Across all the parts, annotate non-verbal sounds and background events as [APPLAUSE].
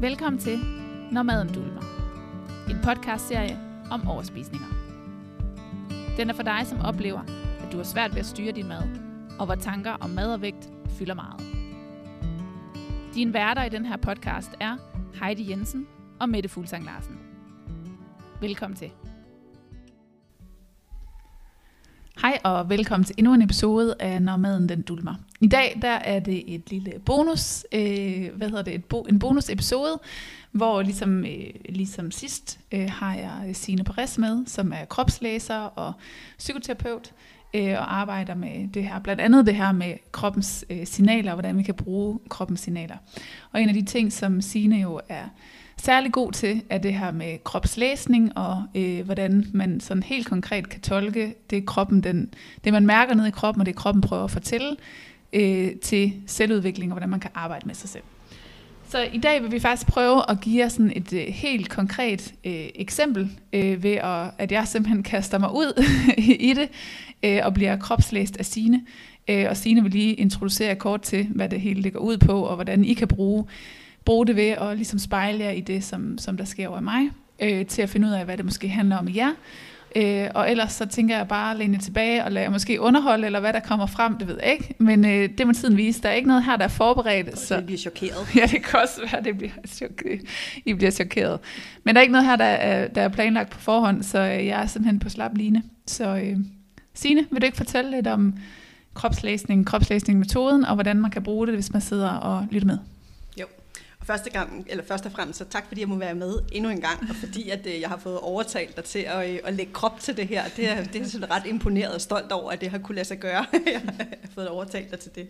Velkommen til Når maden dulmer. En podcastserie om overspisninger. Den er for dig, som oplever, at du har svært ved at styre din mad, og hvor tanker om mad og vægt fylder meget. Din værter i den her podcast er Heidi Jensen og Mette Fuglsang Larsen. Velkommen til. Hej og velkommen til endnu en episode af Når maden den dulmer. I dag der er det et lille bonus, øh, hvad hedder det, et bo, en bonusepisode, hvor ligesom, øh, ligesom sidst øh, har jeg Signe Perez med, som er kropslæser og psykoterapeut, øh, og arbejder med det her, blandt andet det her med kroppens øh, signaler, og hvordan vi kan bruge kroppens signaler. Og en af de ting, som Signe jo er særlig god til, er det her med kropslæsning, og øh, hvordan man sådan helt konkret kan tolke det, kroppen, den, det, man mærker ned i kroppen, og det kroppen prøver at fortælle, øh, til selvudvikling, og hvordan man kan arbejde med sig selv. Så i dag vil vi faktisk prøve at give jer sådan et øh, helt konkret øh, eksempel øh, ved at, at jeg simpelthen kaster mig ud [LAUGHS] i det øh, og bliver kropslæst af Sine. Øh, og Sine vil lige introducere kort til, hvad det hele ligger ud på, og hvordan I kan bruge, bruge det ved at ligesom spejle jer i det, som, som der sker over mig, øh, til at finde ud af, hvad det måske handler om i jer. Øh, og ellers så tænker jeg bare at læne tilbage og lade måske underholde, eller hvad der kommer frem, det ved jeg ikke. Men øh, det må tiden vise. Der er ikke noget her, der er forberedt. Så det bliver chokeret. [LAUGHS] Ja, det kan også være, det bliver chokeret. I bliver chokeret. Men der er ikke noget her, der er, der er planlagt på forhånd, så øh, jeg er simpelthen på slap line. Så øh, Signe, vil du ikke fortælle lidt om kropslæsning, kropslæsning-metoden, og hvordan man kan bruge det, hvis man sidder og lytter med? Første gang, eller først og fremmest, så tak fordi jeg må være med endnu en gang, og fordi at øh, jeg har fået overtalt dig til at, øh, at lægge krop til det her. Det er, det er sådan ret imponeret og stolt over, at det har kunne lade sig gøre. [LAUGHS] jeg har fået overtalt dig til det.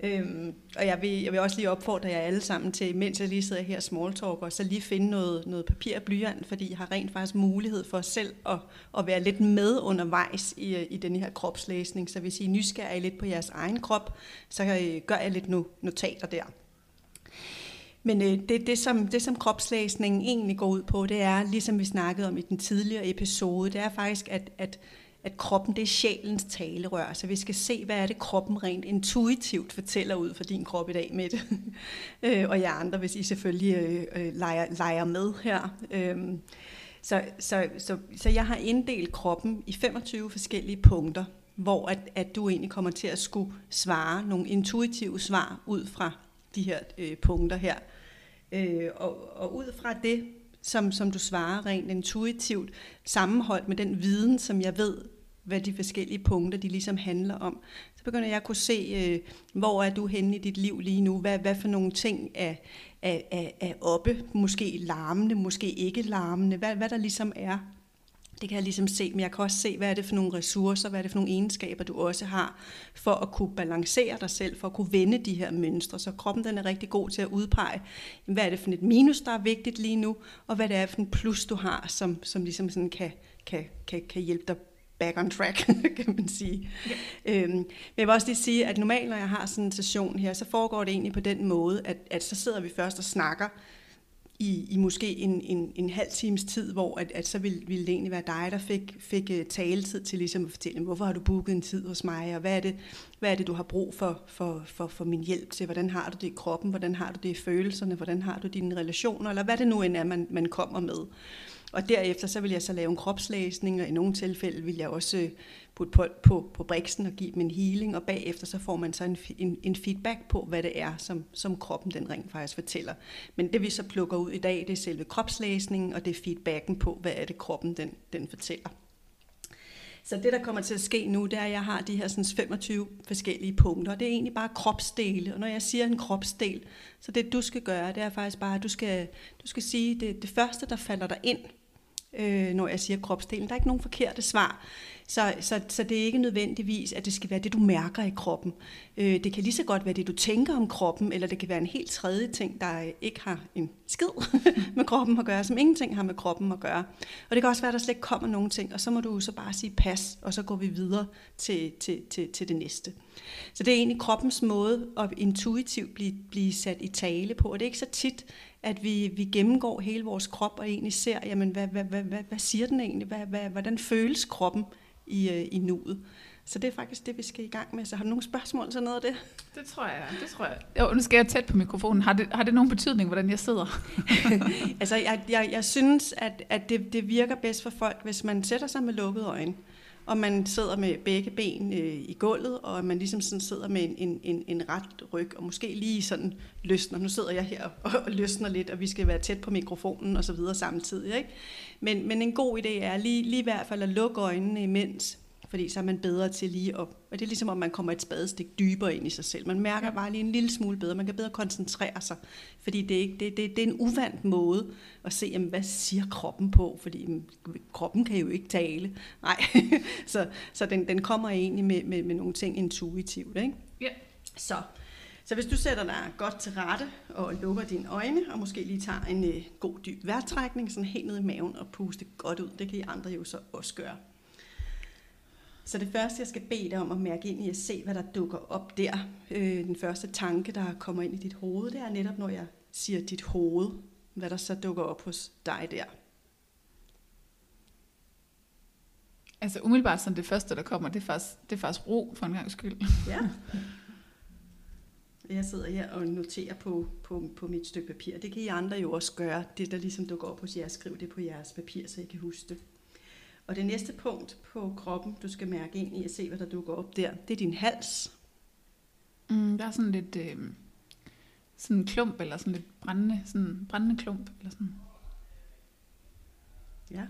Øhm, og jeg vil, jeg vil også lige opfordre jer alle sammen til, mens jeg lige sidder her og smalltalker, så lige finde noget, noget papir og blyant, fordi jeg har rent faktisk mulighed for selv at, at være lidt med undervejs i, øh, i den her kropslæsning. Så hvis I er nysgerrige lidt på jeres egen krop, så øh, gør jeg lidt notater der. Men øh, det, det, som, det, som kropslæsningen egentlig går ud på, det er, ligesom vi snakkede om i den tidligere episode, det er faktisk, at, at, at kroppen det er sjælens talerør. Så vi skal se, hvad er det, kroppen rent intuitivt fortæller ud for din krop i dag med det. [LAUGHS] øh, og jer andre, hvis I selvfølgelig øh, øh, leger, leger med her. Øh, så, så, så, så jeg har inddelt kroppen i 25 forskellige punkter, hvor at, at du egentlig kommer til at skulle svare nogle intuitive svar ud fra de her øh, punkter her. Øh, og, og ud fra det, som, som du svarer rent intuitivt, sammenholdt med den viden, som jeg ved, hvad de forskellige punkter, de ligesom handler om, så begynder jeg at kunne se, øh, hvor er du henne i dit liv lige nu, hvad, hvad for nogle ting er, er, er, er oppe, måske larmende, måske ikke larmende, hvad, hvad der ligesom er det kan jeg ligesom se, men jeg kan også se, hvad er det for nogle ressourcer, hvad er det for nogle egenskaber, du også har, for at kunne balancere dig selv, for at kunne vende de her mønstre. Så kroppen den er rigtig god til at udpege, hvad er det for et minus, der er vigtigt lige nu, og hvad det er for en plus, du har, som, som ligesom sådan kan, kan, kan, kan hjælpe dig back on track, [LAUGHS] kan man sige. Okay. Øhm, men jeg vil også lige sige, at normalt, når jeg har sådan en session her, så foregår det egentlig på den måde, at, at så sidder vi først og snakker, i, i måske en, en, en halv times tid, hvor at, at så ville, ville det egentlig være dig, der fik, fik øh, taletid til ligesom at fortælle, hvorfor har du booket en tid hos mig, og hvad er det, hvad er det du har brug for, for, for, for min hjælp til, hvordan har du det i kroppen, hvordan har du det i følelserne, hvordan har du dine relationer, eller hvad det nu end er, man, man kommer med. Og derefter så vil jeg så lave en kropslæsning, og i nogle tilfælde vil jeg også putte på, på, på briksen og give dem en healing, og bagefter så får man så en, en, en feedback på, hvad det er, som, som kroppen den rent faktisk fortæller. Men det vi så plukker ud i dag, det er selve kropslæsningen, og det er feedbacken på, hvad er det kroppen den, den fortæller. Så det, der kommer til at ske nu, det er, at jeg har de her sådan 25 forskellige punkter. Det er egentlig bare kropsdele. Og når jeg siger en kropsdel, så det du skal gøre, det er faktisk bare, at du skal, du skal sige det, det første, der falder dig ind, øh, når jeg siger kropsdelen. Der er ikke nogen forkerte svar. Så, så, så det er ikke nødvendigvis, at det skal være det, du mærker i kroppen. Øh, det kan lige så godt være det, du tænker om kroppen, eller det kan være en helt tredje ting, der ikke har en skid [LAUGHS] med kroppen at gøre, som ingenting har med kroppen at gøre. Og det kan også være, at der slet ikke kommer nogen ting, og så må du så bare sige pas, og så går vi videre til, til, til, til det næste. Så det er egentlig kroppens måde at intuitivt blive, blive sat i tale på, og det er ikke så tit, at vi, vi gennemgår hele vores krop og egentlig ser, jamen, hvad, hvad, hvad, hvad, hvad siger den egentlig? Hvad, hvad, hvordan føles kroppen i, øh, i nuet? Så det er faktisk det, vi skal i gang med. Så har du nogle spørgsmål til noget af det? Det tror jeg, det tror jeg. Jo, nu skal jeg tæt på mikrofonen. Har det, har det nogen betydning, hvordan jeg sidder? [LAUGHS] altså, jeg, jeg, jeg synes, at, at det, det virker bedst for folk, hvis man sætter sig med lukkede øjne, og man sidder med begge ben øh, i gulvet, og man ligesom sådan sidder med en, en, en, en ret ryg, og måske lige sådan løsner. Nu sidder jeg her [LAUGHS] og, og løsner lidt, og vi skal være tæt på mikrofonen og så videre samtidig. Ikke? Men, men en god idé er lige, lige i hvert fald at lukke øjnene imens, fordi så er man bedre til lige at... Og det er ligesom, om man kommer et spadestik dybere ind i sig selv. Man mærker bare lige en lille smule bedre. Man kan bedre koncentrere sig, fordi det er, ikke, det, det, det er en uvandt måde at se, jamen, hvad siger kroppen på, fordi jamen, kroppen kan jo ikke tale. Nej, [LAUGHS] så, så den, den kommer egentlig med, med, med nogle ting intuitivt. Ikke? Ja. Så, så hvis du sætter dig godt til rette og lukker dine øjne, og måske lige tager en øh, god dyb vejrtrækning, sådan helt ned i maven og puste godt ud, det kan I andre jo så også gøre. Så det første, jeg skal bede dig om at mærke ind i at se, hvad der dukker op der. Øh, den første tanke, der kommer ind i dit hoved, det er netop, når jeg siger dit hoved, hvad der så dukker op hos dig der. Altså umiddelbart sådan det første, der kommer, det er faktisk, det er faktisk ro for en gang skyld. Ja. Jeg sidder her og noterer på, på, på mit stykke papir. Det kan I andre jo også gøre. Det, der ligesom dukker op hos jer, skriv det på jeres papir, så I kan huske det. Og det næste punkt på kroppen, du skal mærke ind i at se, hvad der dukker op der, det er din hals. Mm, der er sådan lidt øh, sådan en klump, eller sådan lidt brændende, sådan brændende klump. Eller sådan. Ja.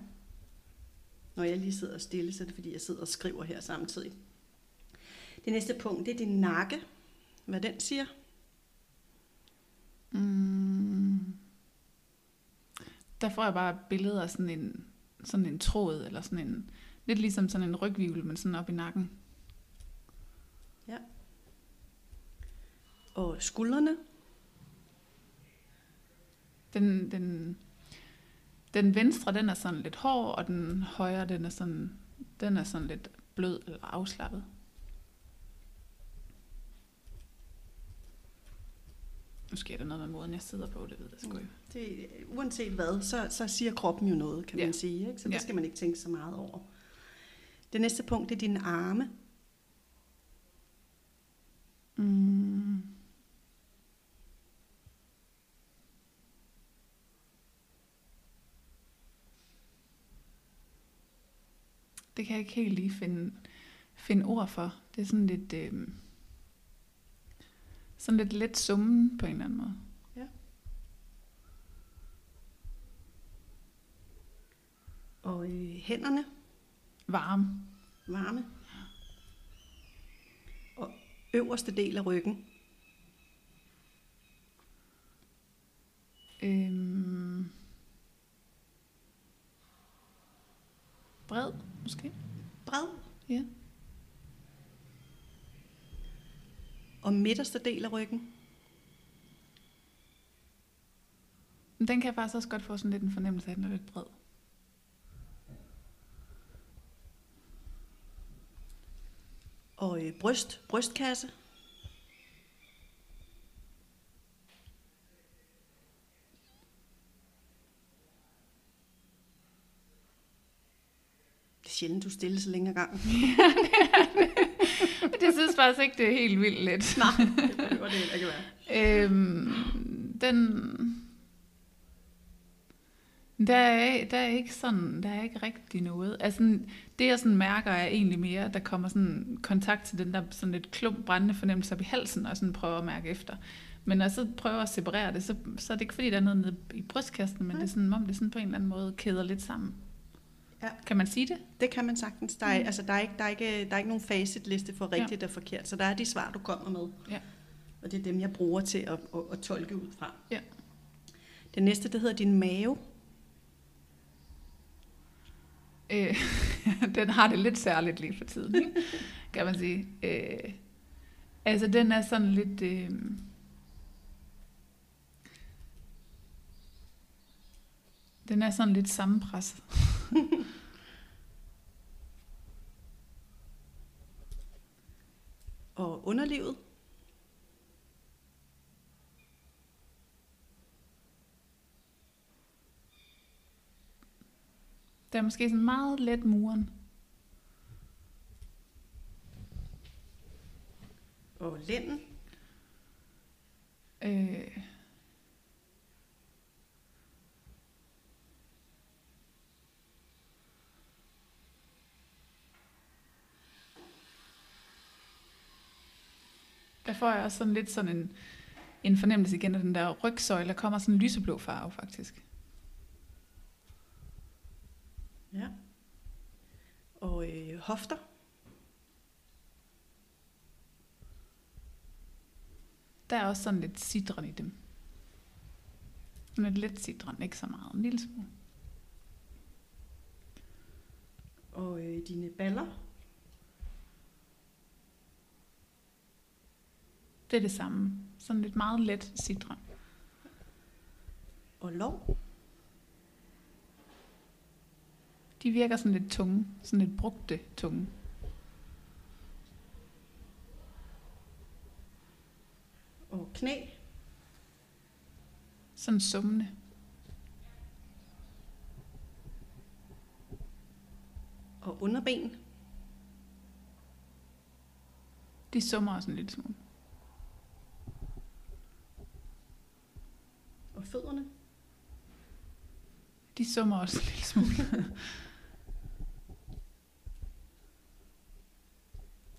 Når jeg lige sidder stille, så er det fordi, jeg sidder og skriver her samtidig. Det næste punkt, det er din nakke. Hvad den siger? Mm. Der får jeg bare billeder af sådan en, sådan en tråd, eller sådan en, lidt ligesom sådan en rygvivl, men sådan op i nakken. Ja. Og skuldrene? Den, den, den venstre, den er sådan lidt hård, og den højre, den er sådan, den er sådan lidt blød eller afslappet. Nu sker der noget med måden, jeg sidder på, det ved jeg sgu ikke. Det, uanset hvad, så, så siger kroppen jo noget, kan Ja. man sige. Ikke? Så det Ja. skal man ikke tænke så meget over. Det næste punkt, det er dine arme. Mm. Det kan jeg ikke helt lige finde, finde ord for. Det er sådan lidt, øh, sådan lidt let summen på en eller anden måde. Og øh, hænderne, Varme. varme. Og øverste del af ryggen. Øhm, bred, måske. Bred. Ja. Og midterste del af ryggen. Den kan jeg faktisk også godt få sådan lidt en fornemmelse af, at den er lidt bred. Og øh, bryst, brystkasse. Det er sjældent, du stille så længe ad gangen. [LAUGHS] [LAUGHS] [LAUGHS] Det synes faktisk ikke, det er helt vildt let. Nej, det behøver det heller ikke være. Øhm, den... Der er, der er ikke sådan, der er ikke rigtig noget. Altså, det jeg sådan mærker er egentlig mere, at der kommer sådan kontakt til den der sådan lidt klump brændende fornemmelse op i halsen, og sådan prøver at mærke efter. Men når jeg så prøver at separere det, så, så er det ikke fordi, der er noget nede i brystkassen, men Nej. det er sådan, om det sådan på en eller anden måde kæder lidt sammen. Ja. Kan man sige det? Det kan man sagtens. Der er, altså, der er, ikke, der er, ikke, der er ikke nogen facitliste for rigtigt ja. og forkert, så der er de svar, du kommer med. Ja. Og det er dem, jeg bruger til at, at, at tolke ud fra. Ja. Det næste, det hedder din mave. Øh, [LAUGHS] den har det lidt særligt lige for tiden, ikke? kan man sige. Øh, altså, den er sådan lidt... Øh, den er sådan lidt sammenpresset. [LAUGHS] Og underlivet. Der er måske sådan meget let muren. Og lænden. Øh, der får jeg også sådan lidt sådan en, en fornemmelse igen af den der rygsøjle. Der kommer sådan en lyseblå farve, faktisk. Ja. Og øh, hofter. Der er også sådan lidt citron i dem. Sådan lidt let citron, ikke så meget. En lille smule. Og øh, dine baller. Det er det samme. Sådan lidt meget let citron. Og lov. De virker sådan lidt tunge. Sådan lidt brugte tunge. Og knæ. Sådan summende. Og underben. De summer også en lille smule. Og fødderne. De summer også en lille smule. [LAUGHS]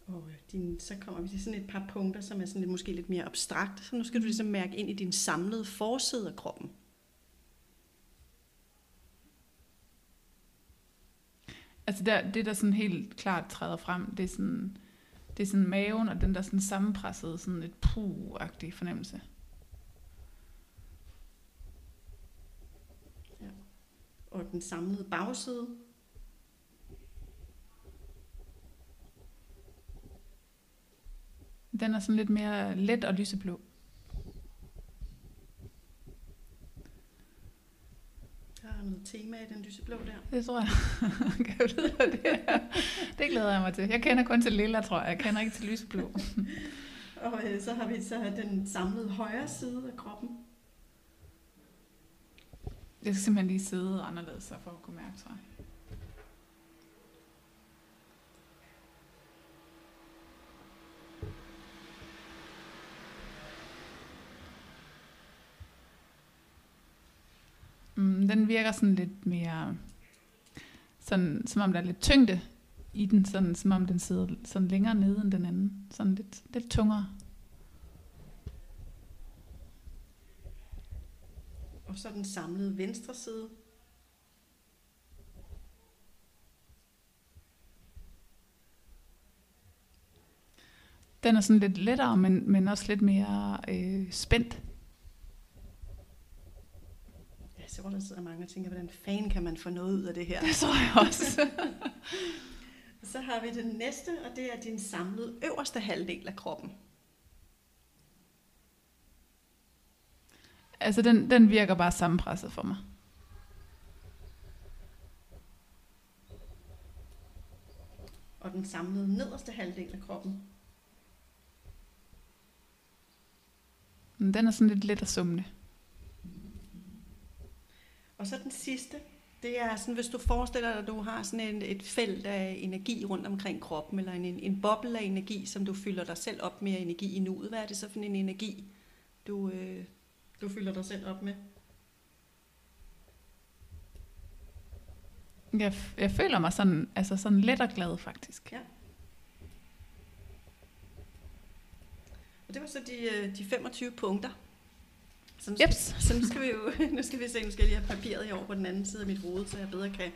Og øh, din, så kommer vi til sådan et par punkter, som er sådan lidt, måske lidt mere abstrakt. Så nu skal du ligesom mærke ind i din samlede forside af kroppen. altså der, det, der sådan helt klart træder frem, det er sådan, det er sådan maven og den der sådan sammenpressede, sådan et puh-agtig fornemmelse. Og den samlede bagside. Den er sådan lidt mere let og lyseblå. Der er noget tema i den lyseblå der. Det tror jeg. [LAUGHS] kan jeg vide, hvad det er? Det glæder jeg mig til. Jeg kender kun til lilla, tror jeg. Jeg kender ikke til lyseblå. [LAUGHS] Og øh, så har vi så den samlede højre side af kroppen. Jeg skal simpelthen lige sidde anderledes, for at kunne mærke, tror jeg. Mm, den virker sådan lidt mere, sådan, som om der er lidt tyngde i den, sådan, som om den sidder sådan længere nede end den anden. Sådan lidt, lidt tungere. Og så den samlede venstre side. Den er sådan lidt lettere, men, men også lidt mere øh, spændt. Jeg tror, der sidder mange og tænker, hvordan fanden kan man få noget ud af det her? Det tror jeg også. [LAUGHS] Så har vi den næste, og det er din samlede øverste halvdel af kroppen. Altså, den, den virker bare sammenpresset for mig. Og den samlede nederste halvdel af kroppen. Men den er sådan lidt let og summende. Og så den sidste, det er sådan, hvis du forestiller dig, at du har sådan en, et felt af energi rundt omkring kroppen, eller en, en boble af energi, som du fylder dig selv op med energi i nuet. Hvad er det så for en energi, du, øh, du fylder dig selv op med? Jeg, jeg føler mig sådan, altså sådan let og glad, faktisk. Ja. Og det var så de, øh, de 25 punkter. Så nu, Jeps. skal, så nu skal vi jo, [LAUGHS] nu skal vi se, nu skal jeg lige have papiret over på den anden side af mit hoved, så jeg bedre kan,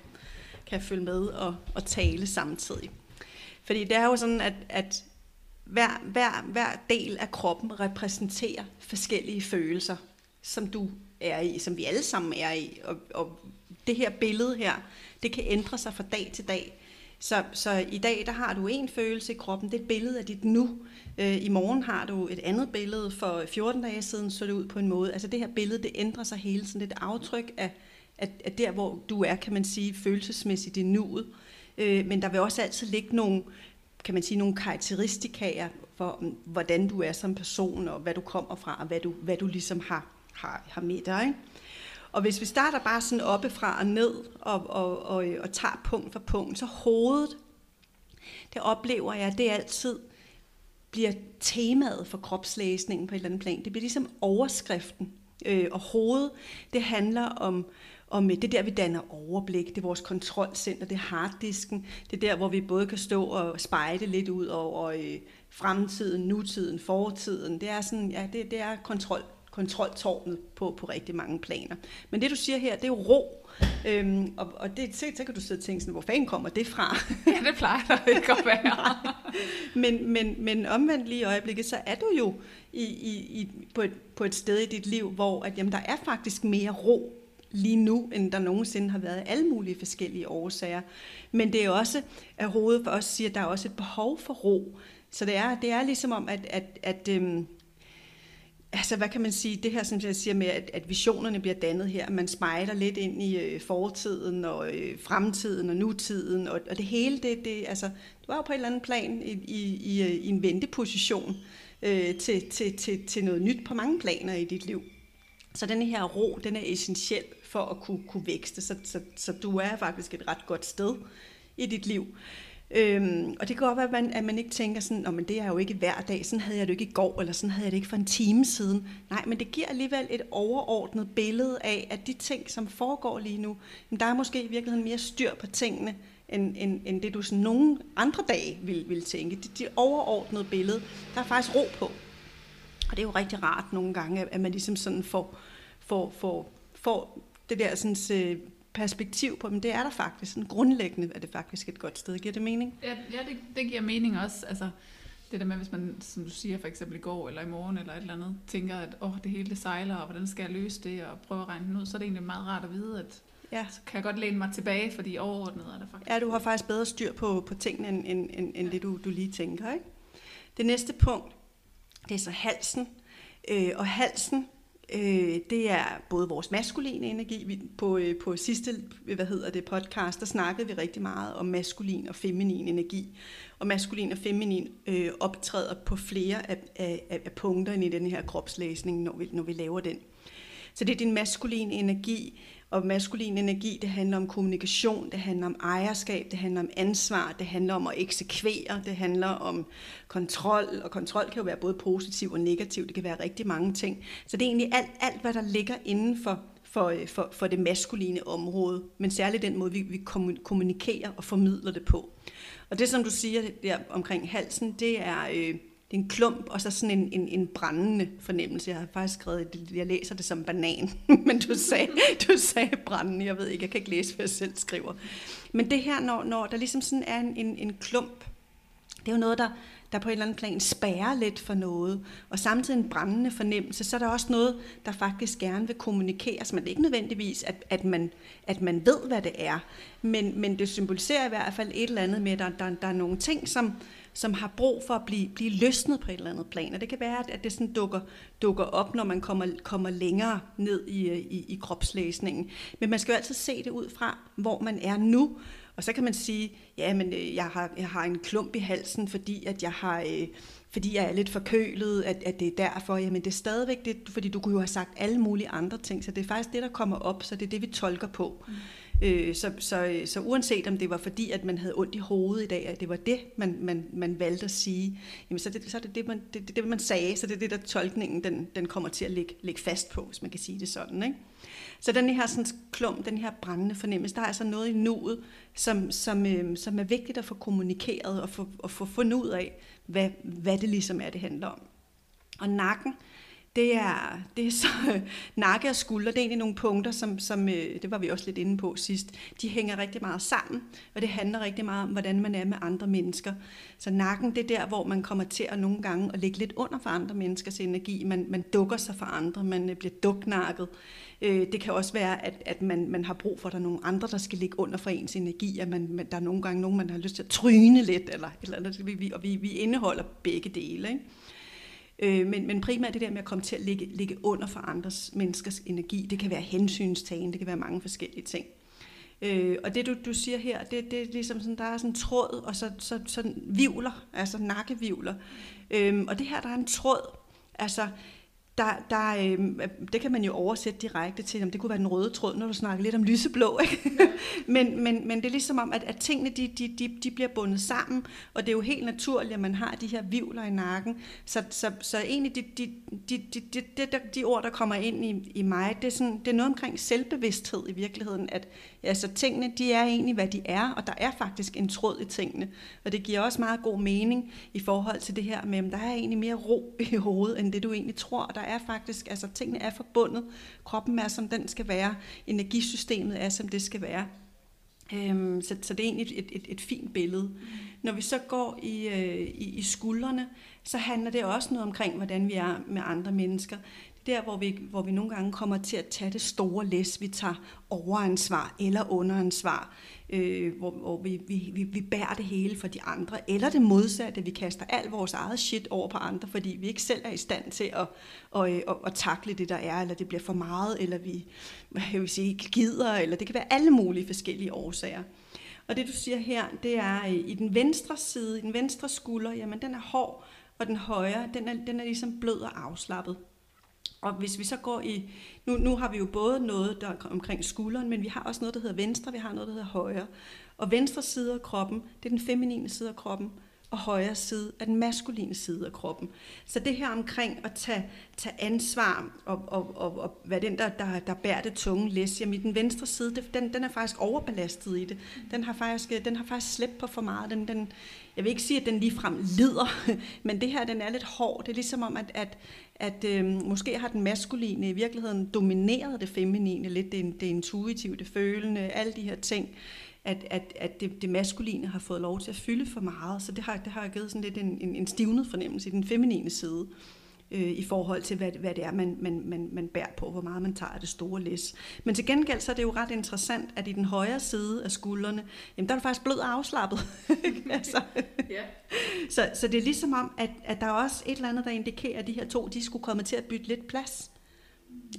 kan følge med og, og tale samtidig. Fordi det er jo sådan, at, at hver, hver, hver del af kroppen repræsenterer forskellige følelser, som du er i, som vi alle sammen er i. Og, og det her billede her, det kan ændre sig fra dag til dag. Så, så i dag, der har du en følelse i kroppen, det er et billede af dit nu. Øh, I morgen har du et andet billede, for 14 dage siden så det ud på en måde. Altså det her billede, det ændrer sig hele tiden. Det er et aftryk af, af, af der, hvor du er, kan man sige, følelsesmæssigt i nuet. Øh, men der vil også altid ligge nogle, kan man sige, nogle karakteristikaer for, mm, hvordan du er som person, og hvad du kommer fra, og hvad du, hvad du ligesom har, har, har med dig. Ikke? Og hvis vi starter bare sådan oppefra og ned, og, og, og, og tager punkt for punkt, så hovedet, det oplever jeg, det er altid bliver temaet for kropslæsningen på et eller andet plan. Det bliver ligesom overskriften. Øh, og hovedet, det handler om, om øh, det der, vi danner overblik. Det er vores kontrolcenter, det er harddisken. Det er der, hvor vi både kan stå og spejle lidt ud over øh, fremtiden, nutiden, fortiden. Det er sådan, ja, det, det er kontrol, kontroltårnet på, på rigtig mange planer. Men det, du siger her, det er jo ro. Øhm, og, og det, så, så kan du sidde og tænke sådan, hvor fanden kommer det fra? ja, det plejer der ikke at [LAUGHS] være. men, men, men omvendt lige i øjeblikket, så er du jo i, i, i, på, et, på et sted i dit liv, hvor at, jamen, der er faktisk mere ro lige nu, end der nogensinde har været af alle mulige forskellige årsager. Men det er også, at hovedet for os siger, at der er også et behov for ro. Så det er, det er ligesom om, at, at, at øhm, altså hvad kan man sige, det her, som jeg siger med, at, at visionerne bliver dannet her, man spejler lidt ind i øh, fortiden og øh, fremtiden og nutiden, og, og det hele, det, det, altså, du er jo på et eller andet plan i, i, i, øh, i en venteposition øh, til, til, til, til noget nyt på mange planer i dit liv. Så den her ro, den er essentiel for at kunne, kunne vækste, så, så, så du er faktisk et ret godt sted i dit liv. Øhm, og det kan godt være, at man, at man ikke tænker sådan, men det er jo ikke hver dag, sådan havde jeg det ikke i går, eller sådan havde jeg det ikke for en time siden. Nej, men det giver alligevel et overordnet billede af, at de ting, som foregår lige nu, der er måske i virkeligheden mere styr på tingene, end, end, end det du sådan nogle andre dage vil, vil tænke. Det, det overordnede billede, der er faktisk ro på. Og det er jo rigtig rart nogle gange, at man ligesom sådan får, får, får, får det der sådan, øh, perspektiv på, men det er der faktisk. Sådan grundlæggende er det faktisk et godt sted. Giver det mening? Ja, ja det, det giver mening også. Altså, det der med, hvis man, som du siger, for eksempel i går eller i morgen eller et eller andet, tænker, at åh, det hele det sejler, og hvordan skal jeg løse det, og prøve at regne det ud, så er det egentlig meget rart at vide, at ja. så kan jeg godt læne mig tilbage, fordi overordnet er der faktisk. Ja, du har faktisk bedre styr på, på tingene, end, end, end, end ja. det, du, du lige tænker. Ikke? Det næste punkt, det er så halsen. Øh, og halsen, Øh, det er både vores maskuline energi. Vi, på, øh, på sidste hvad hedder det, podcast, der snakkede vi rigtig meget om maskulin og feminin energi. Og maskulin og feminin øh, optræder på flere af, af, af punkterne i den her kropslæsning, når vi, når vi laver den. Så det er din maskuline energi, og maskulin energi, det handler om kommunikation, det handler om ejerskab, det handler om ansvar, det handler om at eksekvere, det handler om kontrol, og kontrol kan jo være både positiv og negativ, det kan være rigtig mange ting. Så det er egentlig alt, alt hvad der ligger inden for, for, øh, for, for det maskuline område, men særligt den måde, vi, vi kommunikerer og formidler det på. Og det, som du siger der omkring halsen, det er... Øh, det er en klump, og så sådan en, en, en brændende fornemmelse. Jeg har faktisk skrevet, jeg læser det som banan, [LAUGHS] men du sagde, du sagde brændende, jeg ved ikke, jeg kan ikke læse, hvad jeg selv skriver. Men det her, når, når der ligesom sådan er en, en, en klump, det er jo noget, der, der på en eller anden plan spærrer lidt for noget, og samtidig en brændende fornemmelse, så er der også noget, der faktisk gerne vil kommunikeres, men det er ikke nødvendigvis, at, at, man, at man ved, hvad det er, men, men det symboliserer i hvert fald et eller andet med, at der, der, der er nogle ting, som, som har brug for at blive, blive løsnet på et eller andet plan. Og det kan være, at det sådan dukker, dukker op, når man kommer, kommer længere ned i, øh, i, i kropslæsningen. Men man skal jo altid se det ud fra, hvor man er nu. Og så kan man sige, ja, men øh, jeg har, jeg har en klump i halsen, fordi at jeg har... Øh, fordi jeg er lidt forkølet, at, at det er derfor. Jamen det er stadigvæk det, fordi du kunne jo have sagt alle mulige andre ting, så det er faktisk det, der kommer op, så det er det, vi tolker på. Mm. Øh, så, så, øh, så uanset om det var fordi, at man havde ondt i hovedet i dag, at det var det, man, man, man valgte at sige, jamen så, det, så er det det, man, det, det, det, man sagde, så det er det, der tolkningen den, den kommer til at ligge, ligge fast på, hvis man kan sige det sådan. Ikke? Så den her sådan, klum, den her brændende fornemmelse, der er altså noget i nuet, som, som, øh, som er vigtigt at få kommunikeret og få, og få fundet ud af, hvad, hvad det ligesom er, det handler om. Og nakken, det er, det er så [LAUGHS] nakke og skulder. Det er egentlig nogle punkter, som, som øh, det var vi også lidt inde på sidst. De hænger rigtig meget sammen, og det handler rigtig meget om, hvordan man er med andre mennesker. Så nakken, det er der, hvor man kommer til at nogle gange at ligge lidt under for andre menneskers energi. Man, man dukker sig for andre, man øh, bliver duknakket. Øh, det kan også være, at, at man, man har brug for, at der er nogle andre, der skal ligge under for ens energi, at man, der er nogle gange nogen, man har lyst til at tryne lidt, eller, eller andet, og vi, vi indeholder begge dele. Ikke? Øh, men, men primært det der med at komme til at ligge, ligge under for andres menneskers energi, det kan være hensynstagen, det kan være mange forskellige ting. Øh, og det du, du siger her, det, det er ligesom sådan, der er sådan en tråd, og så, så så vivler, altså nakkevivler. Øh, og det her, der er en tråd, altså der, der, øh, det kan man jo oversætte direkte til, om det kunne være den røde tråd, når du snakker lidt om lyseblå. [LAUGHS] Ikke? Ja. men, men, men det er ligesom om, at, at tingene de, de, de, de bliver bundet sammen, og det er jo helt naturligt, at man har de her vivler i nakken. Så, så, så egentlig de, de, de, de, de, de, de ord, der kommer ind i, i mig, det er, sådan, det er noget omkring selvbevidsthed i virkeligheden, at altså, tingene de er egentlig, hvad de er, og der er faktisk en tråd i tingene. Og det giver også meget god mening i forhold til det her med, at der er egentlig mere ro [LAUGHS] i hovedet, end det du egentlig tror. Der er faktisk, altså tingene er forbundet. Kroppen er, som den skal være. Energisystemet er, som det skal være. Øhm, så, så det er egentlig et, et, et fint billede. Mm. Når vi så går i, øh, i, i skuldrene, så handler det også noget omkring, hvordan vi er med andre mennesker der, hvor vi, hvor vi nogle gange kommer til at tage det store læs, vi tager overansvar eller underansvar, øh, hvor, hvor vi, vi, vi, vi bærer det hele for de andre, eller det modsatte, vi kaster al vores eget shit over på andre, fordi vi ikke selv er i stand til at, at, at, at, at takle det, der er, eller det bliver for meget, eller vi jeg vil sige, ikke gider, eller det kan være alle mulige forskellige årsager. Og det du siger her, det er øh, i den venstre side, i den venstre skulder, jamen den er hård, og den højre, den er, den er ligesom blød og afslappet. Og hvis vi så går i, nu, nu har vi jo både noget der omkring skulderen, men vi har også noget, der hedder venstre, vi har noget, der hedder højre. Og venstre side af kroppen, det er den feminine side af kroppen, og højre side er den maskuline side af kroppen. Så det her omkring at tage, tage ansvar og, og, og, og være den, der, der, der bærer det tunge læs, jamen i den venstre side, det, den, den er faktisk overbelastet i det. Den har faktisk, den har faktisk slæbt på for meget. Den, den, jeg vil ikke sige, at den ligefrem lider, [LAUGHS] men det her, den er lidt hård. Det er ligesom om, at, at, at øh, måske har den maskuline i virkeligheden domineret det feminine lidt, det, det intuitive, det følende, alle de her ting at, at, at det, det maskuline har fået lov til at fylde for meget, så det har, det har givet sådan lidt en, en, en stivnet fornemmelse i den feminine side øh, i forhold til, hvad, hvad det er, man, man, man, man bærer på, hvor meget man tager af det store læs. Men til gengæld så er det jo ret interessant, at i den højre side af skuldrene, jamen der er du faktisk blød og afslappet. [LAUGHS] altså. ja. så, så det er ligesom om, at, at der er også et eller andet, der indikerer, at de her to, de skulle komme til at bytte lidt plads.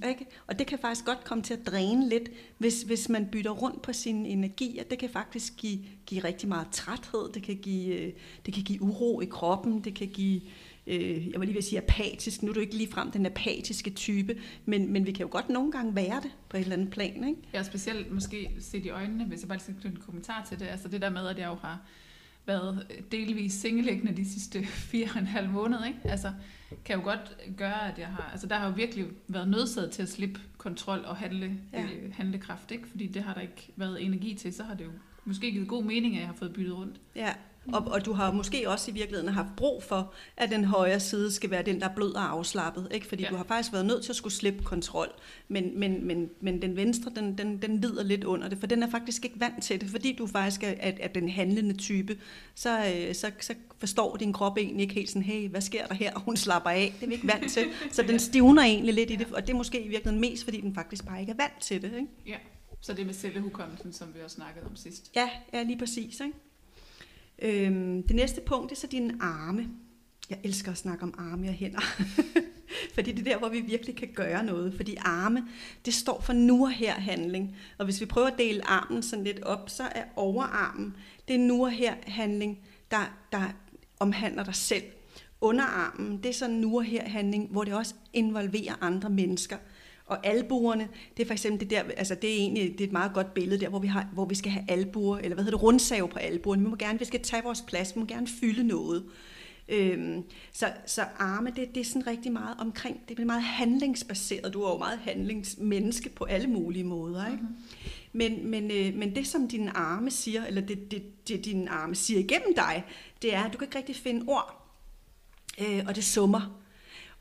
Ikke? Og det kan faktisk godt komme til at dræne lidt, hvis, hvis man bytter rundt på sine energier. Det kan faktisk give, give rigtig meget træthed, det kan give, øh, det kan give uro i kroppen, det kan give, øh, jeg vil lige vil sige apatisk, nu er du ikke lige frem den apatiske type, men, men vi kan jo godt nogle gange være det på et eller andet plan. Ikke? Ja, specielt måske set i øjnene, hvis jeg bare skal knytte en kommentar til det, altså det der med, at jeg jo har været delvis singelæggende de sidste [LAUGHS] fire og en halv måned, ikke? Altså, kan jo godt gøre, at jeg har... Altså, der har jo virkelig været nødsaget til at slippe kontrol og handle, ja. øh, handlekraft, ikke? Fordi det har der ikke været energi til, så har det jo måske givet god mening, at jeg har fået byttet rundt. Ja, og, og du har måske også i virkeligheden haft brug for, at den højre side skal være den, der er blød og afslappet. Ikke? Fordi ja. du har faktisk været nødt til at skulle slippe kontrol. Men, men, men, men den venstre, den, den, den lider lidt under det, for den er faktisk ikke vant til det. Fordi du faktisk er, er, er den handlende type, så, øh, så, så forstår din krop egentlig ikke helt sådan, hey, hvad sker der her? Hun slapper af. Det er vi ikke vant til. Så den stivner egentlig lidt i det, og det er måske i virkeligheden mest, fordi den faktisk bare ikke er vant til det. Ikke? Ja, så det er med selvhukommelsen, som vi også snakkede om sidst. Ja, ja lige præcis. Ikke? Øhm, det næste punkt er så dine arme. Jeg elsker at snakke om arme og hænder. [LAUGHS] fordi det er der, hvor vi virkelig kan gøre noget. Fordi arme, det står for nu og her handling. Og hvis vi prøver at dele armen sådan lidt op, så er overarmen, det er nu og her handling, der, der omhandler dig selv. Underarmen, det er sådan nu og her handling, hvor det også involverer andre mennesker. Og albuerne, det er for eksempel det der, altså det er egentlig det er et meget godt billede der, hvor vi, har, hvor vi skal have albuer, eller hvad hedder det, rundsave på albuerne. Vi må gerne, vi skal tage vores plads, vi må gerne fylde noget. Øhm, så, så arme, det, det er sådan rigtig meget omkring, det er meget handlingsbaseret. Du er jo meget handlingsmenneske på alle mulige måder. Ikke? Mm-hmm. Men, men, øh, men det, som dine arme siger, eller det, det, det dine arme siger igennem dig, det er, at du kan ikke rigtig finde ord, øh, og det summer.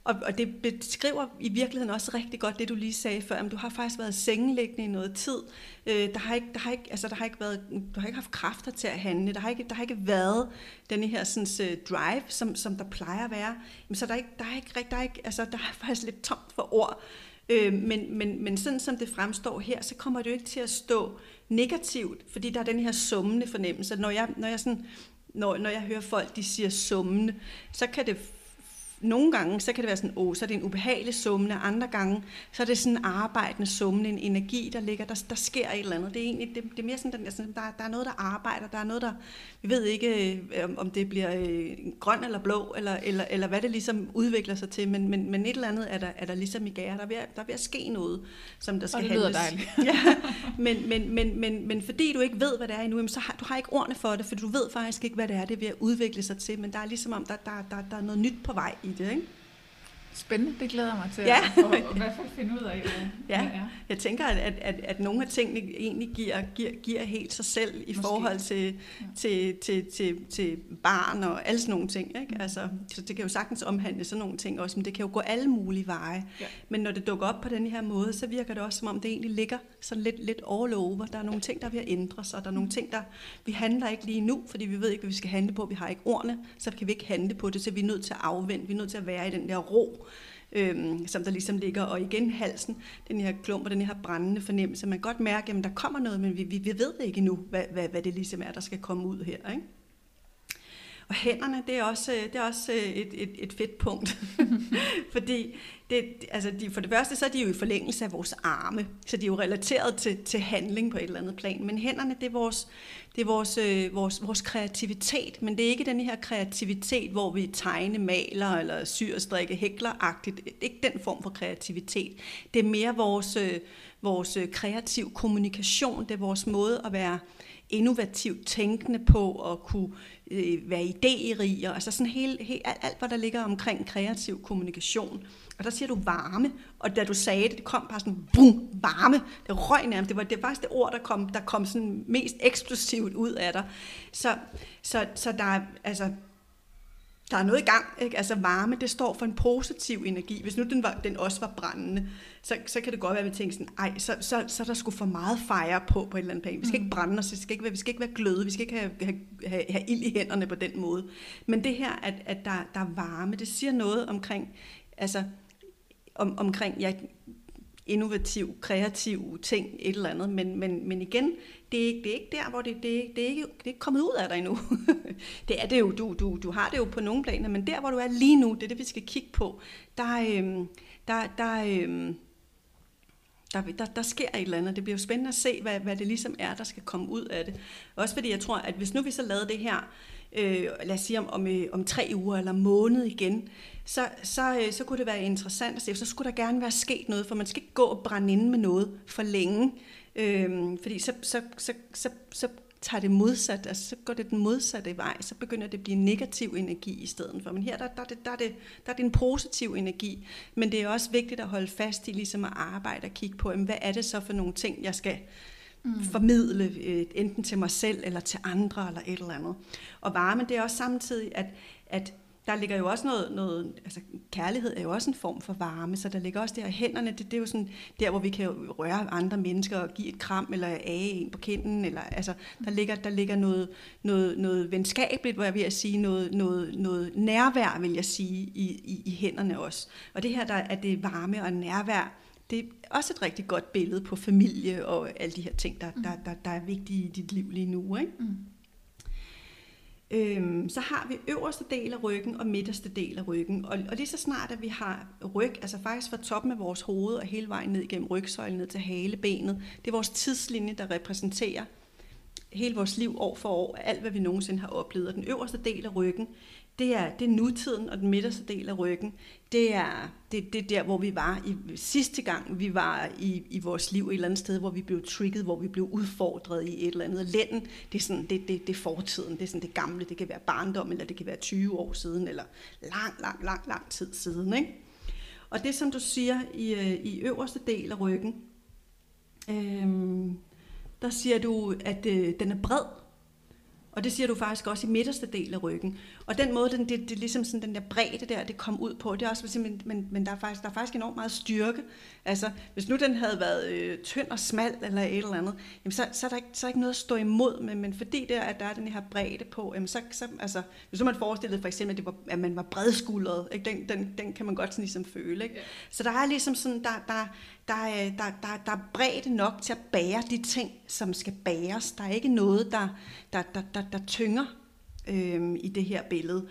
Og, og det beskriver i virkeligheden også rigtig godt det, du lige sagde før. Jamen, du har faktisk været sengelæggende i noget tid. Øh, der, har ikke, der, har ikke, altså, der, har ikke været, du har ikke haft kræfter til at handle. Der har ikke, der har ikke været den her sådan, øh, drive, som, som der plejer at være. Jamen, så der er, ikke, der, er ikke, der, er ikke, altså, der er [LAUGHS] faktisk lidt tomt for ord. Øh, men, men, men sådan som det fremstår her, så kommer det jo ikke til at stå negativt, fordi der er den her summende fornemmelse. Når jeg, når jeg, sådan, når, når jeg hører folk, de siger summende, så kan det nogle gange, så kan det være sådan, åh, så er det en ubehagelig summende, andre gange, så er det sådan en arbejdende summende, en energi, der ligger, der, der sker et eller andet. Det er egentlig, det, det er mere sådan, den, sådan der, der er noget, der arbejder, der er noget, der, vi ved ikke, øh, om, om det bliver øh, grøn eller blå, eller, eller, eller hvad det ligesom udvikler sig til, men, men, men et eller andet er der, er der ligesom i gære, der er, ved, der er ved at ske noget, som der skal Og det lyder handles. dejligt. [LAUGHS] ja, men, men, men, men, men fordi du ikke ved, hvad det er endnu, jamen, så har du har ikke ordene for det, for du ved faktisk ikke, hvad det er, det er ved at udvikle sig til, men der er ligesom om, der, der, der, der er noget nyt på vej i det, ikke? Spændende, det glæder mig til Ja. at, at, at, i hvert fald finde ud af, Ja. er. Jeg tænker, at, at, at, nogle af tingene egentlig giver, giver, giver helt sig selv i Måske. forhold til, Ja. til, til, til, til barn og alle sådan nogle ting. Ikke? Mm. Altså, så det kan jo sagtens omhandle sådan nogle ting også, men det kan jo gå alle mulige veje. Ja. Men når det dukker op på den her måde, så virker det også, som om det egentlig ligger sådan lidt, lidt all over. Der er nogle ting, der er at ændre sig, og der er nogle ting, der... Vi handler ikke lige nu, fordi vi ved ikke, hvad vi skal handle på. Vi har ikke ordene, så kan vi ikke handle på det, så vi er nødt til at afvente. Vi er nødt til at være i den der ro, øhm, som der ligesom ligger. Og igen halsen, den her klump og den her brændende fornemmelse. Man kan godt mærke, at der kommer noget, men vi, vi, vi ved ikke endnu, hvad, hvad, hvad det ligesom er, der skal komme ud her. Ikke? Og hænderne, det er også, øh, det er også øh, et, et, et fedt punkt. [LAUGHS] Fordi det, altså de, for det første, så er de jo i forlængelse af vores arme. Så de er jo relateret til, til handling på et eller andet plan. Men hænderne, det er vores, det er vores, øh, vores, vores kreativitet. Men det er ikke den her kreativitet, hvor vi tegner, maler eller syr, strikke, hækler-agtigt. Det er ikke den form for kreativitet. Det er mere vores, øh, vores øh, kreativ kommunikation. Det er vores måde at være innovativt tænkende på og kunne øh, være idérig, og altså sådan hele, hele, alt, alt, hvad der ligger omkring kreativ kommunikation. Og der siger du varme, og da du sagde det, det kom bare sådan, bum, varme, det røg nærmest, det var, det første faktisk det ord, der kom, der kom sådan mest eksplosivt ud af dig. Så, så, så der er, altså, der er noget i gang. Ikke? Altså varme, det står for en positiv energi. Hvis nu den, var, den også var brændende, så, så kan det godt være, at vi tænker sådan, ej, så, så, så er der sgu for meget fire på på et eller andet plan. Vi skal ikke brænde os, vi skal ikke være, vi skal ikke være gløde, vi skal ikke have, have, have, have ild i hænderne på den måde. Men det her, at, at der, der er varme, det siger noget omkring, altså, om, omkring ja, innovativ, kreativ ting, et eller andet. Men, men, men igen, det er, ikke, det er ikke der, hvor det, det, er- det, er ikke, det er ikke kommet ud af dig endnu. [LAUGHS] det er det jo, du, du, du har det jo på nogle planer, men der, hvor du er lige nu, det er det, vi skal kigge på, der, øhm, der, der, øhm, der, der, der sker et eller andet. Det bliver jo spændende at se, hvad, hvad det ligesom er, der skal komme ud af det. Også fordi jeg tror, at hvis nu vi så lavede det her, øh, lad os sige om, om, øh, om tre uger eller måned igen, så, så, øh, så kunne det være interessant at se, så skulle der gerne være sket noget, for man skal ikke gå og brænde inde med noget for længe, øh, fordi så, så, så, så, så tager det modsat, altså så går det den modsatte vej, så begynder det at blive negativ energi i stedet for. Men her der, der, der, der, er det, der er det en positiv energi, men det er også vigtigt at holde fast i ligesom at arbejde og kigge på, jamen, hvad er det så for nogle ting, jeg skal mm. formidle, øh, enten til mig selv eller til andre eller et eller andet. Og varme, det er også samtidig, at, at der ligger jo også noget, noget, altså kærlighed er jo også en form for varme, så der ligger også der hænderne, det, det er jo sådan der, hvor vi kan røre andre mennesker og give et kram eller age en på kinden, eller altså der ligger, der ligger noget, noget, noget venskabeligt, hvor jeg vil sige, noget, noget, noget nærvær, vil jeg sige, i, i, i hænderne også. Og det her, der er det varme og nærvær, det er også et rigtig godt billede på familie og alle de her ting, der, der, der, der er vigtige i dit liv lige nu, ikke? Mm. Øhm, så har vi øverste del af ryggen og midterste del af ryggen. Og, og lige så snart, at vi har ryg, altså faktisk fra toppen af vores hoved og hele vejen ned gennem rygsøjlen, ned til halebenet, det er vores tidslinje, der repræsenterer hele vores liv år for år, alt hvad vi nogensinde har oplevet. Og den øverste del af ryggen, det er, det er nutiden, og den midterste del af ryggen, det er, det, det er der, hvor vi var i, sidste gang, vi var i, i vores liv et eller andet sted, hvor vi blev trigget, hvor vi blev udfordret i et eller andet. Lænden, det er, sådan, det, det, det er fortiden, det er sådan det gamle, det kan være barndom, eller det kan være 20 år siden, eller lang, lang, lang, lang tid siden. Ikke? Og det, som du siger i, øh, i øverste del af ryggen, øhm, der siger du, at øh, den er bred, og det siger du faktisk også i midterste del af ryggen. Og den måde, den, det, det er ligesom sådan den der bredde der, det kom ud på, det er også simpelthen, men, men der, er faktisk, der er faktisk enormt meget styrke. Altså, hvis nu den havde været øh, tynd og smal eller et eller andet, jamen så, så, er der ikke, så er der ikke noget at stå imod, men, men fordi der, at der er den her bredde på, jamen så, så altså, hvis nu man forestillede for eksempel, at, det var, at man var bredskuldret, ikke? Den, den, den kan man godt sådan ligesom føle. Ikke? Ja. Så der er ligesom sådan, der, der, der, er, der, der, der er bredde nok til at bære de ting, som skal bæres. Der er ikke noget, der, der, der, der, der tynger øh, i det her billede.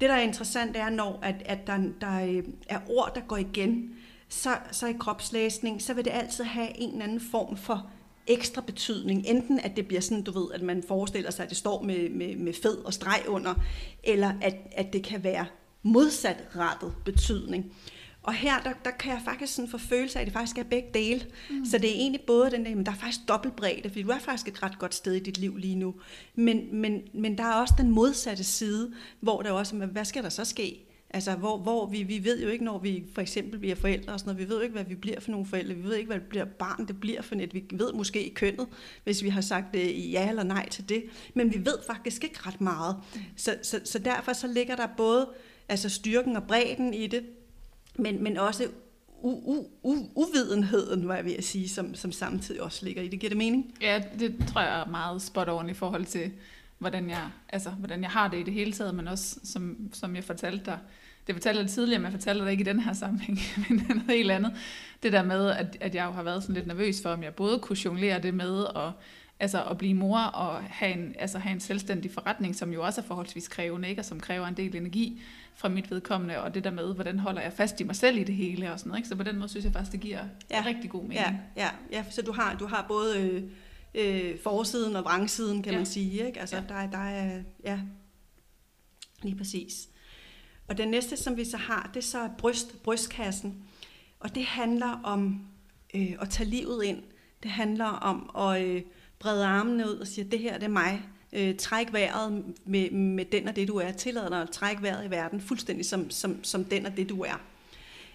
Det, der er interessant, er, når at, at der, der øh, er ord, der går igen, så, så i kropslæsning, så vil det altid have en eller anden form for ekstra betydning. Enten at det bliver sådan, du ved, at man forestiller sig, at det står med, med, med fed og streg under, eller at, at det kan være modsatrettet betydning. betydning. Og her, der, der kan jeg faktisk sådan få følelse af, at det faktisk er begge dele. Mm. Så det er egentlig både den der, men der er faktisk dobbelt bredde, fordi du er faktisk et ret godt sted i dit liv lige nu. Men, men, men der er også den modsatte side, hvor der også, hvad skal der så ske? Altså, hvor, hvor vi, vi ved jo ikke, når vi for eksempel bliver forældre og sådan noget, vi ved jo ikke, hvad vi bliver for nogle forældre, vi ved ikke, hvad det bliver barn det bliver for net, vi ved måske i kønnet, hvis vi har sagt øh, ja eller nej til det, men vi ved faktisk ikke ret meget. Så, så, så derfor så ligger der både altså styrken og bredden i det, men, men også u, u, u, uvidenheden, var jeg vil sige, som, som samtidig også ligger i det. Giver det mening? Ja, det tror jeg er meget spot on i forhold til, hvordan jeg, altså, hvordan jeg har det i det hele taget, men også, som, som jeg fortalte dig, det fortalte jeg tidligere, men jeg fortalte dig ikke i den her sammenhæng, [LAUGHS] men noget helt andet. Det der med, at, at jeg jo har været sådan lidt nervøs for, om jeg både kunne jonglere det med, og altså at blive mor og have en, altså have en selvstændig forretning, som jo også er forholdsvis krævende, ikke? og som kræver en del energi fra mit vedkommende, og det der med, hvordan holder jeg fast i mig selv i det hele, og sådan noget, ikke? så på den måde synes jeg faktisk, det giver ja. rigtig god mening. Ja, ja, ja, så du har, du har både øh, øh, forsiden og vrangsiden, kan ja. man sige, ikke? altså ja. der, der er, ja, lige præcis. Og den næste, som vi så har, det er så bryst, brystkassen, og det handler om øh, at tage livet ind, det handler om at øh, brede armene ud og sige, det her det er mig, øh, træk vejret med, med den og det, du er. Tillad dig at trække vejret i verden fuldstændig som, som, som den og det, du er.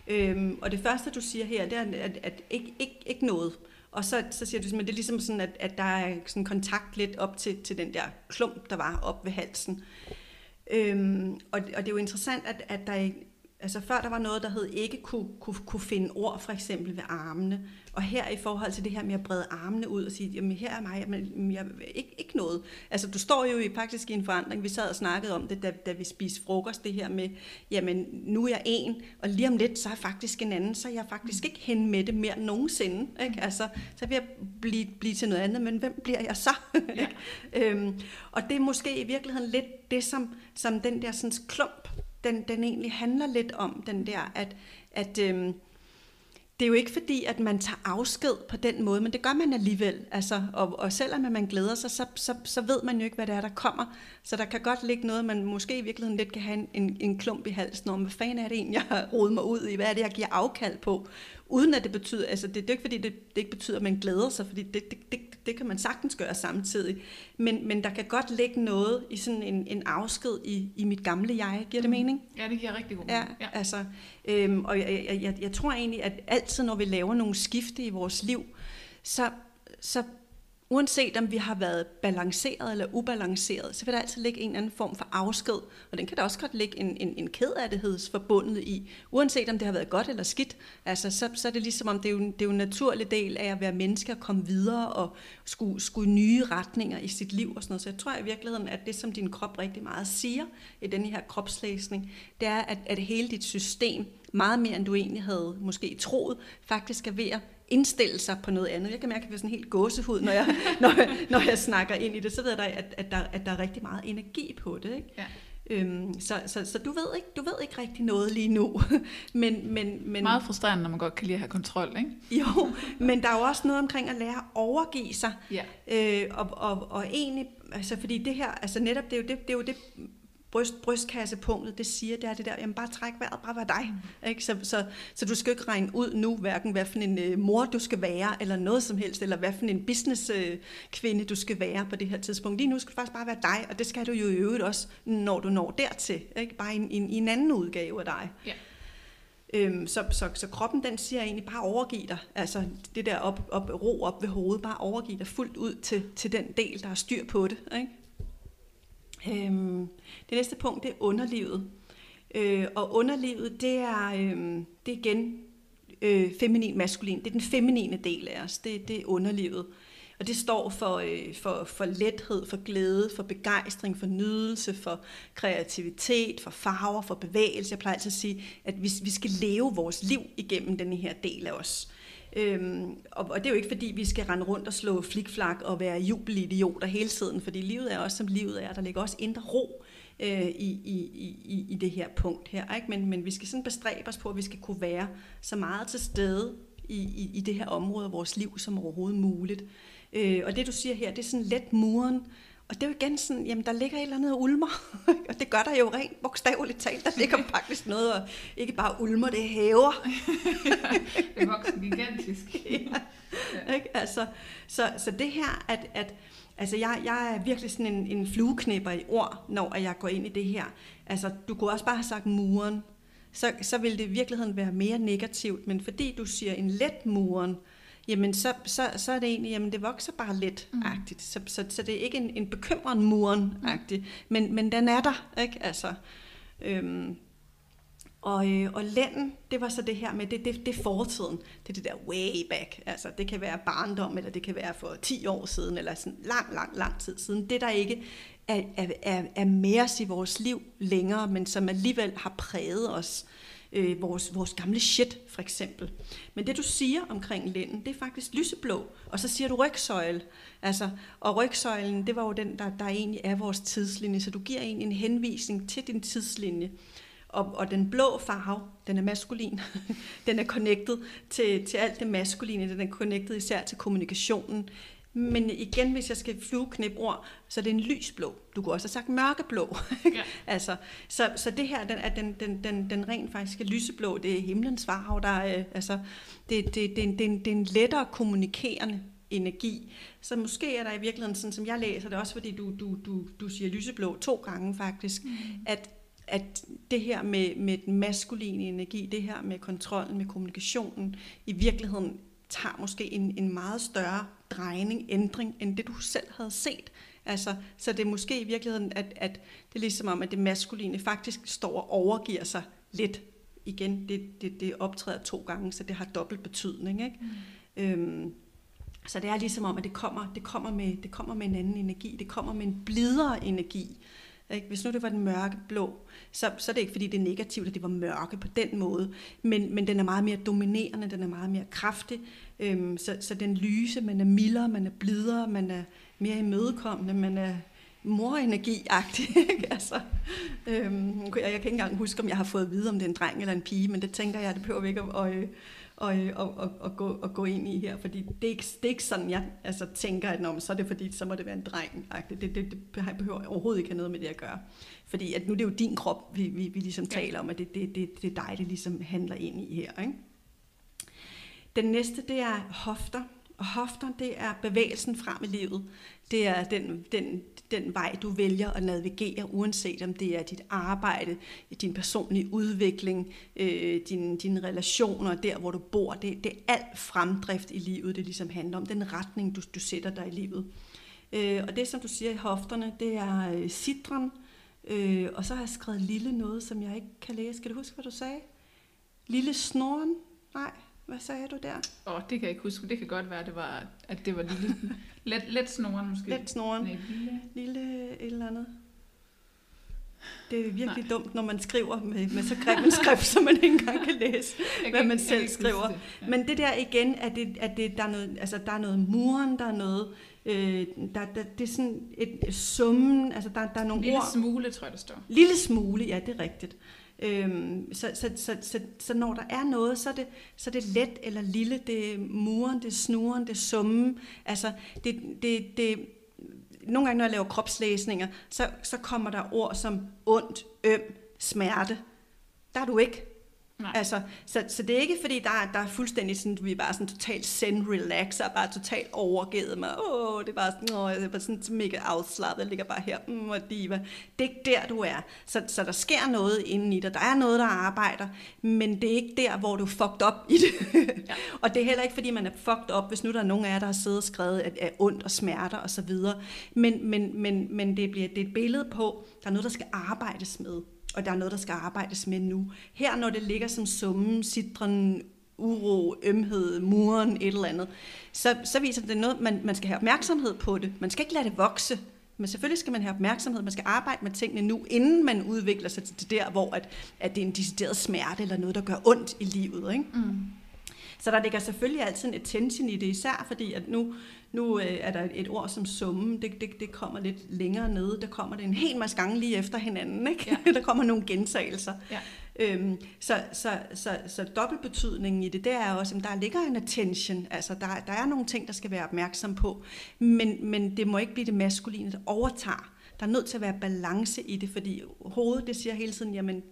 Øhm, og det første, du siger her, det er, at, at ikke, ikke, ikke noget. Og så, så siger du, at det er ligesom sådan, at, at der er sådan kontakt lidt op til, til den der klump, der var op ved halsen. Øhm, og, og det er jo interessant, at, at der altså før der var noget, der hed ikke kunne, kunne, kunne finde ord, for eksempel ved armene. Og her i forhold til det her med at brede armene ud og sige, jamen her er mig, men jeg, ikke, ikke noget. Altså du står jo i, faktisk i en forandring. Vi sad og snakkede om det, da, da vi spiste frokost, det her med, jamen nu er jeg en, og lige om lidt, så er jeg faktisk en anden, så er jeg faktisk ikke hen med det mere nogensinde. Ikke? Altså, så vil jeg blive, blive til noget andet, men hvem bliver jeg så? [LAUGHS] Ja. øhm, og det er måske i virkeligheden lidt det, som, som den der sådan, klump, den, den egentlig handler lidt om, den der, at, at øhm, det er jo ikke fordi, at man tager afsked på den måde, men det gør man alligevel. Altså, og, og selvom man glæder sig, så, så, så ved man jo ikke, hvad det er, der kommer. Så der kan godt ligge noget, man måske i virkeligheden lidt kan have en, en, en klump i halsen om, hvad fanden er det egentlig, jeg har rodet mig ud i? Hvad er det, jeg giver afkald på? Uden at det betyder, altså det, det er ikke fordi, det, det ikke betyder, at man glæder sig, fordi det, det, det, det kan man sagtens gøre samtidig. Men, men der kan godt ligge noget i sådan en, en afsked i, i mit gamle jeg. Giver det mm. mening? Ja, det giver rigtig god mening. Ja, ja. altså, øhm, og jeg, jeg, jeg, jeg tror egentlig, at altid når vi laver nogle skifte i vores liv, så, så uanset om vi har været balanceret eller ubalanceret, så vil der altid ligge en eller anden form for afsked, og den kan der også godt ligge en, en, en kedattighedsforbundet i, uanset om det har været godt eller skidt. Altså, så, så er det ligesom om, det er, jo, det er jo en naturlig del af at være menneske og komme videre og skulle, skulle nye retninger i sit liv og sådan noget. Så jeg tror i virkeligheden, at det, som din krop rigtig meget siger i den her kropslæsning, det er, at, at hele dit system, meget mere end du egentlig havde måske troet, faktisk er ved at indstille sig på noget andet. Jeg kan mærke, at jeg får sådan helt gåsehud, når jeg, [LAUGHS] når, når jeg snakker ind i det. Så ved jeg, at, at, der, at der er rigtig meget energi på det. Ikke? Ja. Øhm, så, så, så du ved ikke, du ved ikke rigtig noget lige nu. [LAUGHS] men, men, men, Meget frustrerende, når man godt kan lide at have kontrol, ikke? jo, men der er jo også noget omkring at lære at overgive sig. Ja. Øh, og, og, og egentlig, altså fordi det her, altså netop, det er jo det, det, er jo det bryst, brystkassepunktet, det siger, det er det der, jamen bare træk vejret, bare vær dig. Mm. Ikke? Så, så, så du skal ikke regne ud nu, hverken hvad for en uh, mor du skal være, eller noget som helst, eller hvad for en businesskvinde uh, du skal være på det her tidspunkt. Lige nu skal du faktisk bare være dig, og det skal du jo i øvrigt også, når du når dertil. Ikke? Bare i, i, i en anden udgave af dig. Ja. Øhm, så, så, så kroppen den siger egentlig bare overgiv dig, altså det der op, op, ro op ved hovedet, bare overgiv dig fuldt ud til, til den del, der har styr på det. Ikke? Øhm, det næste punkt, det er underlivet. Øh, og underlivet, det er, øh, det er igen øh, feminin, maskulin. Det er den feminine del af os. Det, det er underlivet. Og det står for, øh, for, for lethed, for glæde, for begejstring, for nydelse, for kreativitet, for farver, for bevægelse. Jeg plejer altid at sige, at vi, vi skal leve vores liv igennem den her del af os. Øhm, og, og det er jo ikke fordi, vi skal rende rundt og slå flikflak og være jubelidioter hele tiden, fordi livet er også som livet er. Der ligger også indre ro øh, i, i, i, i det her punkt her. Ikke? Men, men vi skal sådan bestræbe os på, at vi skal kunne være så meget til stede i, i, i det her område af vores liv som overhovedet muligt. Øh, og det du siger her, det er sådan let muren, og det er jo igen sådan, jamen der ligger et eller andet og ulmer, [LAUGHS] og det gør der jo rent bogstaveligt talt. Der ligger [LAUGHS] faktisk noget, og ikke bare ulmer, det hæver. ja, [LAUGHS] det vokser gigantisk. ja, ja. Ikke? Altså, så, så det her, at, at altså jeg, jeg er virkelig sådan en, en flueknipper i ord, når jeg går ind i det her. Altså, du kunne også bare have sagt muren, så, så vil det i virkeligheden være mere negativt, men fordi du siger en let muren, jamen så, så, så er det egentlig, jamen det vokser bare lidt agtigt. Mm. Så, så, så det er ikke en, en bekymrende muren agtigt, mm. men, men den er der, ikke? Altså, øhm, og, øh, og lænden, det var så det her med, det, det, det er fortiden. Det er det der way back. Altså, det kan være barndom, eller det kan være for 10 år siden, eller sådan lang, lang, lang tid siden. Det, der ikke er, er, er, er med os i vores liv længere, men som alligevel har præget os. Øh, vores, vores gamle shit, for eksempel. Men det, du siger omkring lænden, det er faktisk lyseblå. Og så siger du rygsøjle. Altså, og rygsøjlen, det var jo den, der, der egentlig er vores tidslinje. Så du giver egentlig en henvisning til din tidslinje. Og, og den blå farve, den er maskulin. [LAUGHS] den er connected til, til alt det maskuline. Den er connected især til kommunikationen. Men igen, hvis jeg skal flueknip ord, så er det en lysblå. Du kunne også have sagt mørkeblå. [LAUGHS] Ja. altså, så, så det her, den, er den, den, den, den rent faktisk er lyseblå, det er himlens farve, der er, altså, det, det, det, det, det, det er en lettere kommunikerende energi. Så måske er der i virkeligheden, sådan som jeg læser det, også fordi du, du, du, du siger lyseblå to gange faktisk, mm. at at det her med, med den maskuline energi, det her med kontrollen, med kommunikationen, i virkeligheden tager måske en, en meget større drejning, ændring, end det du selv havde set. Altså, så det er måske i virkeligheden, at, at det er ligesom om, at det maskuline faktisk står og overgiver sig lidt. Igen, det, det, det optræder to gange, så det har dobbelt betydning. Ikke? Mm. Øhm, så det er ligesom om, at det kommer, det, kommer med, det kommer med en anden energi, det kommer med en blidere energi. Ikke? Hvis nu det var den mørke blå, så, så er det ikke fordi, det er negativt, at det var mørke på den måde, men, men den er meget mere dominerende, den er meget mere kraftig, øhm, så, så den lyse, man er mildere, man er blidere, man er mere imødekommende, man er morenergi-agtig. [LAUGHS] altså, øhm, jeg kan ikke engang huske, om jeg har fået at vide, om det er en dreng eller en pige, men det tænker jeg, det behøver vi ikke at, at, og, og, og, og, gå, og gå ind i her, fordi det er ikke, det er ikke sådan, jeg altså, tænker, at når, så er det fordi, så må det være en dreng. Det, det, det, det behøver overhovedet ikke have noget med det at gøre. Fordi at nu er det jo din krop, vi, vi, vi ligesom ja. taler om, at det, det, det, det er dig, det ligesom handler ind i her. Ikke? Den næste, det er hofter. Og hofter, det er bevægelsen frem i livet. Det er den, den, den vej, du vælger at navigere, uanset om det er dit arbejde, din personlige udvikling, øh, dine, din relationer, der hvor du bor. Det, det er alt fremdrift i livet, det ligesom handler om. Den retning, du, du sætter dig i livet. Øh, og det, som du siger i hofterne, det er øh, citron. Øh, og så har jeg skrevet lille noget, som jeg ikke kan læse. Skal du huske, hvad du sagde? Lille snoren? Nej, hvad sagde du der? Åh, oh, det kan jeg ikke huske. Det kan godt være, det var, at det var lille. let, let snoren måske. Let snoren. Nej, lille. Lille et eller andet. Det er virkelig Nej. dumt, når man skriver med, med så grim en skrift, så man ikke engang kan læse, jeg hvad man selv skriver. Det. Ja. Men det der igen, at, det, at det, der, er noget, altså, der er noget muren, der er noget, øh, der, der, det er sådan et summen, altså der, der er nogle Lille ord. Lille smule, tror jeg, der står. Lille smule, ja, det er rigtigt. Øhm, så, så, så, så, så når der er noget, så er, det, så er det let eller lille, det er muren, det er snuren, det er summen. Altså, det, det, det, nogle gange, når jeg laver kropslæsninger, så, så kommer der ord som ondt, øm, smerte. Der er du ikke. Nej. Altså, så, så det er ikke fordi, der er, der er fuldstændig sådan, vi er bare sådan totalt zen relax, og bare totalt overgivet mig. Åh, det er bare sådan, åh, er bare sådan mega afslappet, jeg ligger bare her, mm, og diva. Det er ikke der, du er. Så, så der sker noget inden i dig. Der er noget, der arbejder, men det er ikke der, hvor du er fucked up i det. [LAUGHS] ja. og det er heller ikke, fordi man er fucked up, hvis nu der er nogen af jer, der har siddet og skrevet at, at ondt og smerter og så videre. Men, men, men, men det, bliver, det er et billede på, der er noget, der skal arbejdes med og der er noget, der skal arbejdes med nu. Her, når det ligger som summen, citron, uro, ømhed, muren, et eller andet, så, så viser det noget, man, man skal have opmærksomhed på det. Man skal ikke lade det vokse. Men selvfølgelig skal man have opmærksomhed, man skal arbejde med tingene nu, inden man udvikler sig til det der, hvor at, at det er en decideret smerte eller noget, der gør ondt i livet. Ikke? Mm. Så der ligger selvfølgelig altid en attention i det, især fordi at nu, nu øh, er der et ord som summe, det, det, det kommer lidt længere nede, der kommer det en hel masse gange lige efter hinanden, ikke? Ja. [LAUGHS] der kommer nogle gentagelser. Ja. Øhm, så, så, så, så dobbeltbetydningen i det, det er også, at der ligger en attention, altså der, der er nogle ting, der skal være opmærksom på, men, men det må ikke blive det maskuline, der overtager. Der er nødt til at være balance i det, fordi hovedet, det siger hele tiden, jamen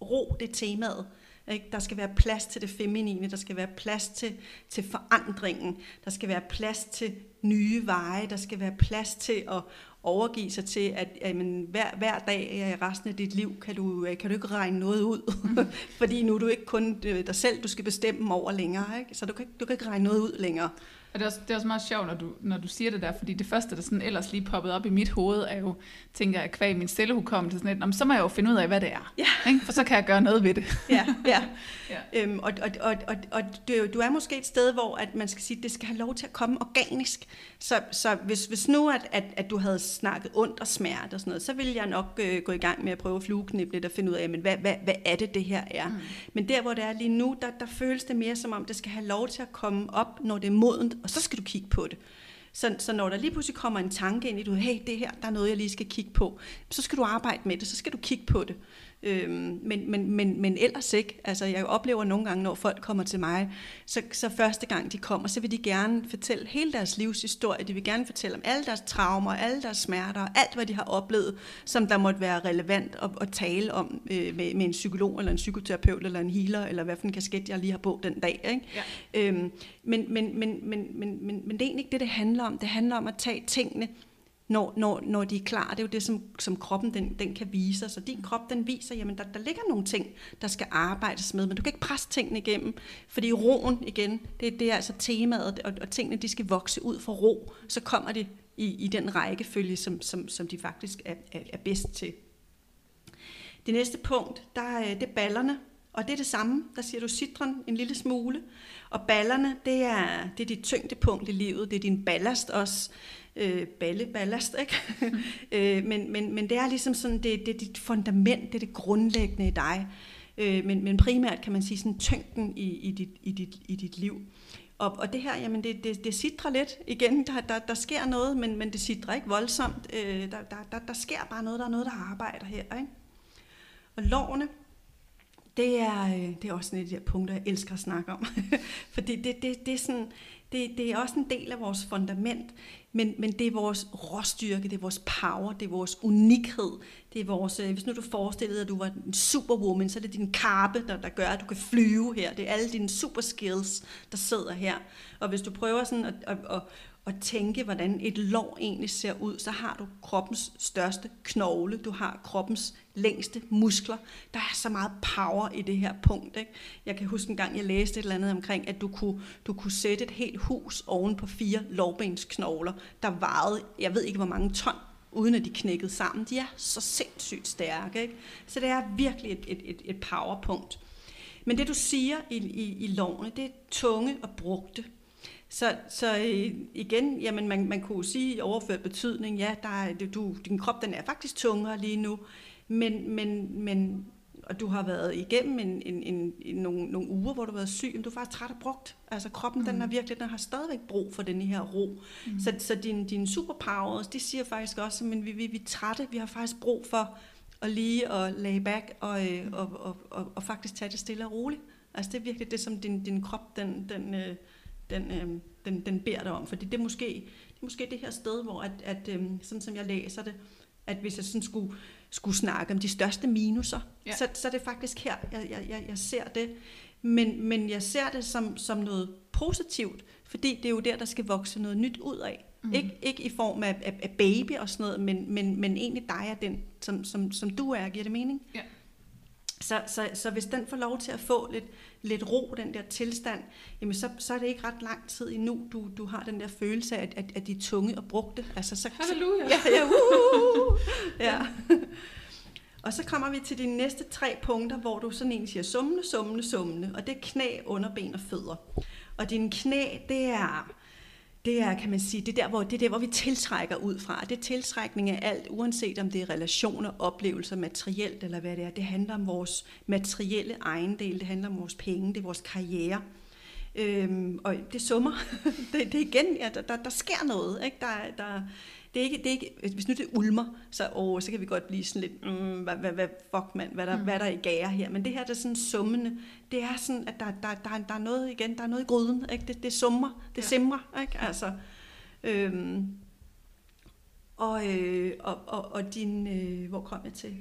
ro, det er temaet. Ikke? Der skal være plads til det feminine, der skal være plads til, til forandringen, der skal være plads til nye veje, der skal være plads til at overgive sig til, at jamen, hver, hver dag i resten af dit liv kan du, øh, kan du ikke regne noget ud, [LAUGHS] fordi nu er du ikke kun øh, dig selv, du skal bestemme over længere, ikke? så du kan, du kan ikke regne noget ud længere. Og det er, også, det er også meget sjovt, når du, når du siger det der, fordi det første, der sådan ellers lige poppet op i mit hoved, er jo, tænker jeg, kvæg min stillehukommelse, sådan lidt, så må jeg jo finde ud af, hvad det er. Ja. Ikke? For så kan jeg gøre noget ved det. ja, ja. [LAUGHS] ja. Øhm, og og, og, og, og du, du er måske et sted, hvor at man skal sige, at det skal have lov til at komme organisk. Så, så hvis, hvis nu, at, at, at du havde snakket ondt og smerte og sådan noget, så ville jeg nok øh, gå i gang med at prøve at flueknippe lidt og finde ud af, men hvad, hvad, hvad er det, det her er? Mm. Men der, hvor det er lige nu, der, der føles det mere som om, det skal have lov til at komme op, når det er modent, og så skal du kigge på det. Så, så når der lige pludselig kommer en tanke ind i, du hey, det her, der er noget, jeg lige skal kigge på, så skal du arbejde med det, så skal du kigge på det. Øhm, men, men, men, men ellers ikke. Altså, jeg oplever nogle gange, når folk kommer til mig, så, så første gang de kommer, så vil de gerne fortælle hele deres livshistorie. De vil gerne fortælle om alle deres traumer, alle deres smerter, alt hvad de har oplevet, som der måtte være relevant at, at tale om øh, med, med en psykolog, eller en psykoterapeut, eller en healer, eller hvad for en kasket jeg lige har på den dag. Ikke? Ja. Øhm, men, men, men, men, men, men, men det er egentlig ikke det, det handler om. Det handler om at tage tingene når, når, når de er klar. Det er jo det, som, som kroppen den, den kan vise. Så din krop den viser, jamen der, der ligger nogle ting, der skal arbejdes med, men du kan ikke presse tingene igennem, fordi roen igen, det, det er altså temaet, og, og tingene de skal vokse ud for ro, så kommer det i, i den rækkefølge, som, som, som de faktisk er, er, er bedst til. Det næste punkt, der, øh, det er ballerne, og det er det samme. Der siger du citron en lille smule. Og ballerne, det er, det er dit tyngdepunkt i livet. Det er din ballast også øh, balleballast, ikke? [LAUGHS] øh, men, men, men det er ligesom sådan, det, det er dit fundament, det er det grundlæggende i dig. Øh, men, men primært kan man sige sådan tyngden i, i, dit, i, dit, i dit liv. Og, og det her, jamen det, det, det sidder lidt igen, der, der, der sker noget, men, men det sidder ikke voldsomt. Øh, der, der, der, der sker bare noget, der er noget, der arbejder her. Ikke? Og lovene, det er, øh, det er også sådan et af de punkter, jeg elsker at snakke om. [LAUGHS] Fordi det, det, det, er sådan, det, det er også en del af vores fundament, men, men det er vores råstyrke, det er vores power, det er vores unikhed. Det er vores, øh, hvis nu du forestillede dig, at du var en superwoman, så er det din karpe, der, der gør, at du kan flyve her. Det er alle dine super skills, der sidder her. Og hvis du prøver sådan at, at, at, at tænke, hvordan et lår egentlig ser ud, så har du kroppens største knogle, du har kroppens længste muskler. Der er så meget power i det her punkt. Ikke? Jeg kan huske en gang, jeg læste et eller andet omkring, at du kunne, du kunne sætte et helt hus oven på fire lårbensknogler, der vejede, jeg ved ikke hvor mange ton, uden at de knækkede sammen. De er så sindssygt stærke. Ikke? Så det er virkelig et, et, et, et powerpunkt. Men det du siger i, i, i lovene, det er tunge og brugte. Så, så øh, igen, jamen man, man kunne sige i overført betydning, ja, der er, du, din krop den er faktisk tungere lige nu, men, men, men og du har været igennem en, en, en, en, nogle, nogle uger, hvor du har været syg, men du er faktisk træt og brugt. Altså kroppen, mm. den har virkelig, den har stadigvæk brug for den her ro. Mm. Så, så din, din superpowers, de siger faktisk også, at vi, vi, vi er trætte, vi har faktisk brug for at lige at lay back og, øh, og, og, og, og faktisk tage det stille og roligt. Altså det er virkelig det, som din, din krop, den, den, øh, den, øh, den, den beder dig om. Fordi det er måske det, er måske det her sted, hvor at, at øh, sådan som jeg læser det, at hvis jeg sådan skulle, skulle snakke om de største minuser, ja. så, så er det faktisk her, jeg, jeg, jeg ser det. Men, men jeg ser det som, som noget positivt, fordi det er jo der, der skal vokse noget nyt ud af. Mm. Ik, ikke i form af, af, af baby og sådan noget, men, men, men egentlig dig er den, som, som, som du er. Giver det mening? Ja. Så, så, så hvis den får lov til at få lidt, lidt ro, den der tilstand, jamen så, så er det ikke ret lang tid endnu, du, du har den der følelse af, at, at de tunge og brugte. Altså, så, Halleluja! Ja, ja, uh, [LAUGHS] ja. [LAUGHS] Og så kommer vi til de næste tre punkter, hvor du sådan en siger summende, summende, summende, og det er knæ, underben og fødder. Og din knæ, det er det er, kan man sige, det er der, hvor, det er der, hvor vi tiltrækker ud fra. Det er tiltrækning af alt, uanset om det er relationer, oplevelser, materielt eller hvad det er. Det handler om vores materielle ejendel, det handler om vores penge, det er vores karriere. Øhm, og det summer. [LAUGHS] det, det igen, ja, der, der, der sker noget. Ikke? Der, der, det er ikke, det er ikke, hvis nu det ulmer, så, åh, så kan vi godt blive sådan lidt, mm, hvad, hvad, hvad, fuck mand, hvad der, mm. hvad der er i gære her. Men det her, det er sådan summende. Det er sådan, at der, der, der, der er noget igen, der er noget i gryden. Ikke? Det, det summer, det ja. simrer. Ikke? Altså, øhm, og, øh, og, og, og din, øh, hvor kom jeg til?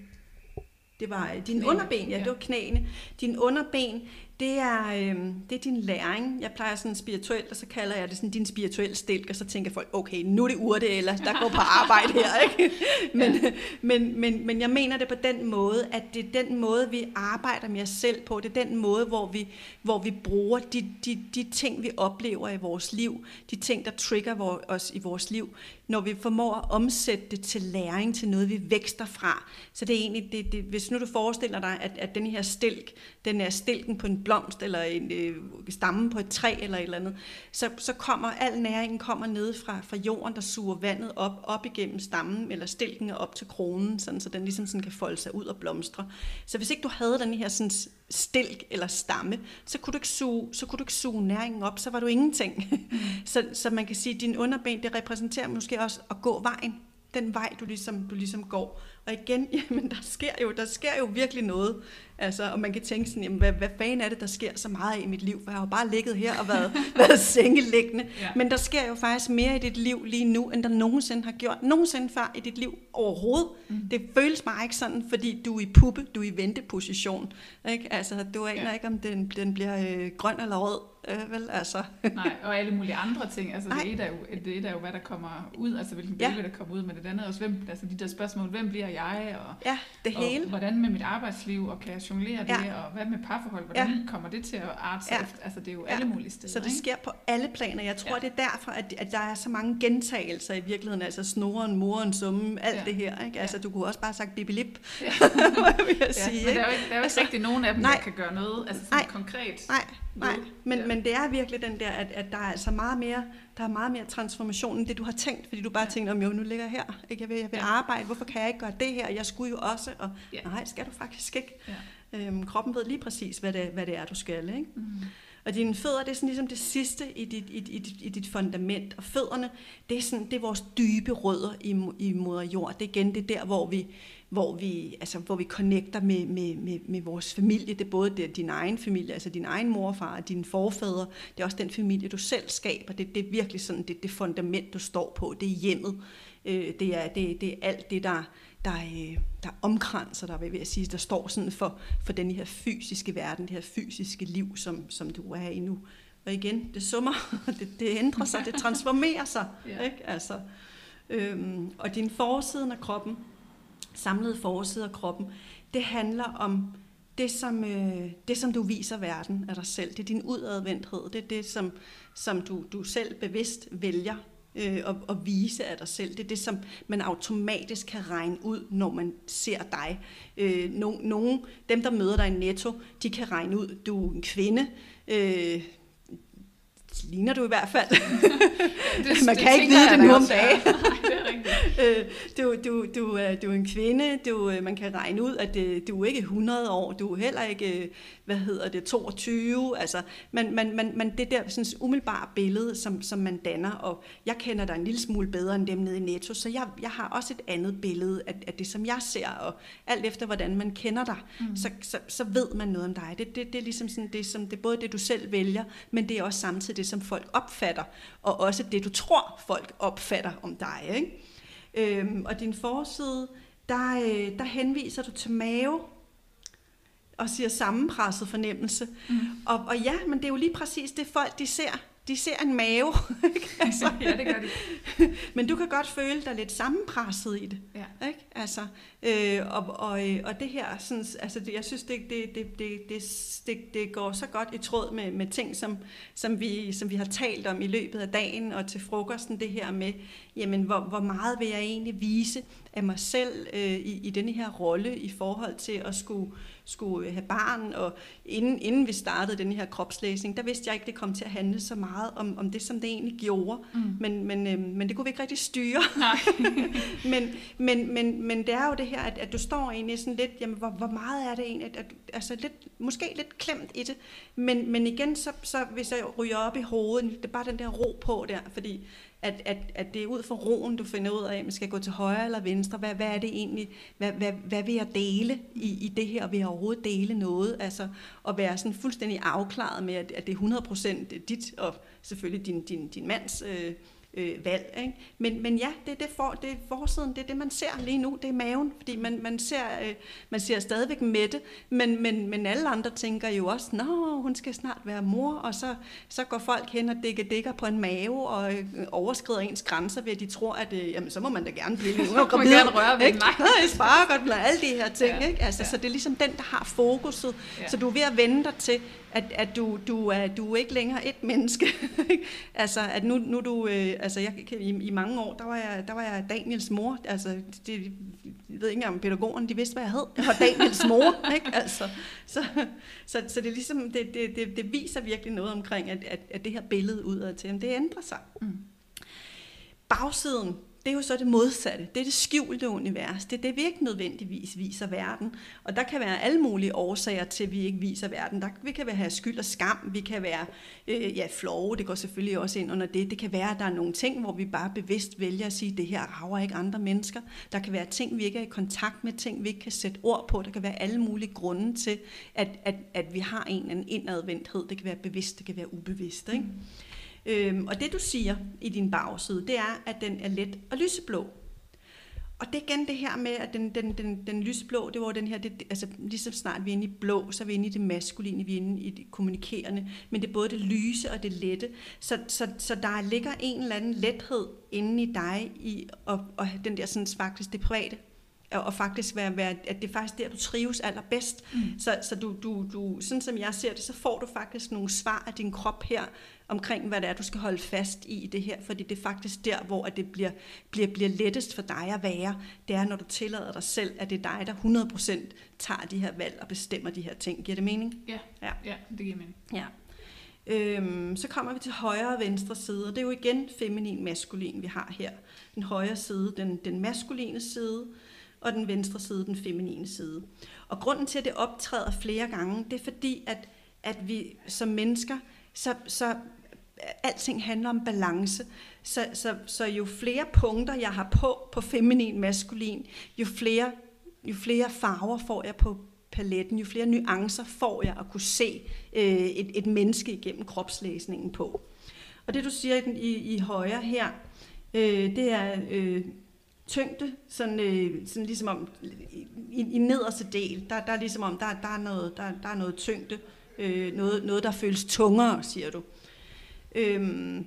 Det var øh, din underben, ja, det var knæene. Din underben, det er, øh, det er din læring. Jeg plejer sådan spirituelt, og så kalder jeg det sådan din spirituelle stilk, og så tænker folk, okay, nu er det urte, eller der går på arbejde her. [LAUGHS] Ikke? Men, ja. men, men, men jeg mener det på den måde, at det er den måde, vi arbejder med os selv på. Det er den måde, hvor vi, hvor vi bruger de, de, de ting, vi oplever i vores liv, de ting, der trigger os i vores liv, når vi formår at omsætte det til læring, til noget, vi vækster fra. Så det er egentlig, det, det, hvis nu du forestiller dig, at, at den her stilk, den er stilken på en blomst, eller en øh, stamme på et træ, eller et eller andet, så, så kommer al næringen kommer ned fra, fra jorden, der suger vandet op, op igennem stammen, eller stilken og op til kronen, sådan, så den ligesom sådan kan folde sig ud og blomstre. Så hvis ikke du havde den her sådan, stilk eller stamme, så kunne, du ikke suge, så kunne du ikke suge næringen op, så var du ingenting. Mm. [LAUGHS] så, så man kan sige, at din underben, det repræsenterer måske også at gå vejen. Den vej, du ligesom, du ligesom går. Og igen, [LAUGHS] jamen, der sker jo, der sker jo virkelig noget. Altså, og man kan tænke sådan, jamen, hvad, hvad fanden er det, der sker så meget i mit liv? For jeg har jo bare ligget her og været, [LAUGHS] været sengeliggende. Ja. Men der sker jo faktisk mere i dit liv lige nu, end der nogensinde har gjort. Nogensinde før i dit liv overhovedet. Mm. Det føles bare ikke sådan, fordi du er i puppe, du er i venteposition. Ikke? Altså, du aner ja. ikke, om den, den bliver øh, grøn eller rød øh, vel, altså. [LAUGHS] Nej, og alle mulige andre ting. Altså, det er, jo, det er jo, hvad der kommer ud, altså hvilken billede, ja. der kommer ud, men det andet også, hvem, altså de der spørgsmål, hvem bliver jeg, og, ja, det hele. og hvordan med mit arbejdsliv, og kan jeg jonglere det, ja. og hvad med parforhold, hvordan ja. kommer det til at arte sig ja. efter, altså det er jo ja. alle mulige steder. Så det sker på alle planer. Jeg tror, ja. det er derfor, at, at der er så mange gentagelser i virkeligheden, altså snoren, moren, summen, alt ja. det her. Ikke? Altså, ja. du kunne også bare have sagt bibilip, ja. [LAUGHS] vil jeg sige. Ja, men der er jo ikke, der er jo altså, rigtig nogen af dem, nej, der kan gøre noget altså sådan nej, konkret. Nej, Nej, men, ja. men det er virkelig den der, at, at der er altså meget mere, der er meget mere transformation end det, du har tænkt, fordi du bare ja. tænker, om jo, nu ligger jeg her, ikke? jeg vil, jeg vil ja. arbejde, hvorfor kan jeg ikke gøre det her, jeg skulle jo også, og ja. nej, skal du faktisk ikke. Ja. Øhm, kroppen ved lige præcis, hvad det, hvad det er, du skal. Ikke? Mm. Og dine fødder, det er sådan ligesom det sidste i dit, i, i, i dit fundament. Og fødderne, det er, sådan, det er vores dybe rødder i, i moder jord. Det er igen det der, hvor vi, hvor vi, altså, hvor vi connecter med, med, med, med vores familie. Det er både det, din egen familie, altså din egen morfar og dine forfædre. Det er også den familie, du selv skaber. Det, det er virkelig sådan det, det fundament, du står på. Det er hjemmet. Øh, det, er, det, det er alt det, der, der, øh, der omkranser dig, vil jeg sige, der står sådan for, for den her fysiske verden, det her fysiske liv, som, som du er i nu. Og igen, det summer, [LAUGHS] det, det ændrer sig, det transformerer sig. [LAUGHS] ja. ikke? Altså, øhm, og din forsiden af kroppen, samlede forside af kroppen, det handler om det som, øh, det, som du viser verden af dig selv. Det er din udadvendthed. Det er det, som, som du, du selv bevidst vælger øh, at, at vise af dig selv. Det er det, som man automatisk kan regne ud, når man ser dig. Øh, no, nogen, dem, der møder dig i netto, de kan regne ud, du er en kvinde. Øh, ligner du i hvert fald. [LAUGHS] det, Man kan det ikke vide [LAUGHS] det nu om dagen. Øh, du, du, du, du er en kvinde, du, øh, man kan regne ud, at øh, du er ikke 100 år, du er heller ikke, hvad hedder det, 22. Altså, man, man, man, man, det der sådan umiddelbare billede, som, som man danner, og jeg kender dig en lille smule bedre end dem nede i Netto, så jeg, jeg har også et andet billede af, af det, som jeg ser, og alt efter, hvordan man kender dig, mm. så, så, så ved man noget om dig. Det, det, det er ligesom sådan det, som, det er både det, du selv vælger, men det er også samtidig det, som folk opfatter, og også det, du tror, folk opfatter om dig. Ikke? Øhm, og din forside, der, øh, der henviser du til mave, og siger sammenpresset fornemmelse. Mm. Og, og ja, men det er jo lige præcis det folk, de ser de ser en mave. [LAUGHS] altså, ja, det gør de. Men du kan godt føle dig lidt sammenpresset i det. Ja. Ikke? Altså, øh, og, og, øh, og det her, sådan, altså, det, jeg synes, det, det, det, det, det, det, det går så godt i tråd med, med ting, som, som, vi, som vi har talt om i løbet af dagen og til frokosten, det her med, jamen, hvor, hvor meget vil jeg egentlig vise af mig selv øh, i, i denne her rolle i forhold til at skulle skulle have barn, og inden, inden vi startede den her kropslæsning, der vidste jeg ikke, det kom til at handle så meget om, om det, som det egentlig gjorde. Mm. Men, men, øh, men det kunne vi ikke rigtig styre. Nej. [LAUGHS] men, men, men, men det er jo det her, at, at du står egentlig sådan lidt, jamen hvor, hvor meget er det egentlig, at, at, altså lidt, måske lidt klemt i det, men, men igen, så, så hvis jeg ryger op i hovedet, det er bare den der ro på der, fordi at, at, at det er ud fra roen, du finder ud af, om man skal gå til højre eller venstre. Hvad, hvad er det egentlig? Hvad, hvad, hvad vil jeg dele i, i det her? Vil jeg overhovedet dele noget? Altså at være sådan fuldstændig afklaret med, at, at det er 100% dit, og selvfølgelig din, din, din mands øh, øh, valg. Ikke? Men, men ja, det er det, for, det er forsiden, det er det, man ser lige nu, det er maven, fordi man, man, ser, øh, man ser stadigvæk Mette, men, men, men alle andre tænker jo også, nå, hun skal snart være mor, og så, så går folk hen og dækker dækker på en mave, og øh, overskrider ens grænser ved, at de tror, at øh, jamen, så må man da gerne blive lidt [LAUGHS] Man må gerne røre ved ikke? mig. Nej, [LAUGHS] spark og alle de her ting. Ja, Ikke? Altså, ja. Så det er ligesom den, der har fokuset. Ja. Så du er ved at vende dig til, at, at du, du, er, du er ikke længere et menneske. [LAUGHS] altså, at nu, nu du, øh, altså jeg, i, i mange år, der var, jeg, der var jeg Daniels mor. Altså, det, jeg ved ikke engang, om pædagogerne, de vidste, hvad jeg hed. Jeg var Daniels mor, [LAUGHS] ikke? Altså, så, så, så det er ligesom, det, det, det, det viser virkelig noget omkring, at, at, at det her billede udad til, det ændrer sig. Mm. Bagsiden, det er jo så det modsatte. Det er det skjulte univers. Det er det, vi ikke nødvendigvis viser verden. Og der kan være alle mulige årsager til, at vi ikke viser verden. Der, vi kan have skyld og skam. Vi kan være øh, ja, flove. Det går selvfølgelig også ind under det. Det kan være, at der er nogle ting, hvor vi bare bevidst vælger at sige, at det her rager ikke andre mennesker. Der kan være ting, vi ikke er i kontakt med. Ting, vi ikke kan sætte ord på. Der kan være alle mulige grunde til, at, at, at vi har en eller anden indadvendthed. Det kan være bevidst, det kan være ubevidst. Ikke? Mm. Øhm, og det du siger i din bagside, det er, at den er let og lyseblå. Og det er igen det her med, at den, den, den, den lyseblå, det var den her, det, altså lige så snart vi er inde i blå, så er vi inde i det maskuline, vi er inde i det kommunikerende, men det er både det lyse og det lette. Så, så, så der ligger en eller anden lethed inde i dig, i, og, og den der sådan faktisk det private, og, faktisk være, være, at det er faktisk der, du trives allerbedst. Mm. Så, så du, du, du, sådan som jeg ser det, så får du faktisk nogle svar af din krop her, omkring hvad det er, du skal holde fast i i det her, fordi det er faktisk der, hvor det bliver, bliver, bliver lettest for dig at være, det er, når du tillader dig selv, at det er dig, der 100% tager de her valg og bestemmer de her ting. Giver det mening? Ja, Ja. ja det giver mening. Ja. Øhm, så kommer vi til højre og venstre side, og det er jo igen feminin maskulin, vi har her. Den højre side, den, den maskuline side, og den venstre side, den feminine side. Og grunden til, at det optræder flere gange, det er fordi, at, at vi som mennesker, så, så alting handler om balance. Så, så, så jo flere punkter, jeg har på, på feminin, maskulin, jo flere, jo flere farver får jeg på paletten, jo flere nuancer får jeg at kunne se øh, et, et menneske igennem kropslæsningen på. Og det du siger i, den, i, i højre her, øh, det er øh, tyngde, sådan, øh, sådan ligesom om, i, i nederste del, der, der er ligesom om, der, der, er, noget, der, der er noget tyngde, øh, noget, noget, der føles tungere, siger du. Øhm,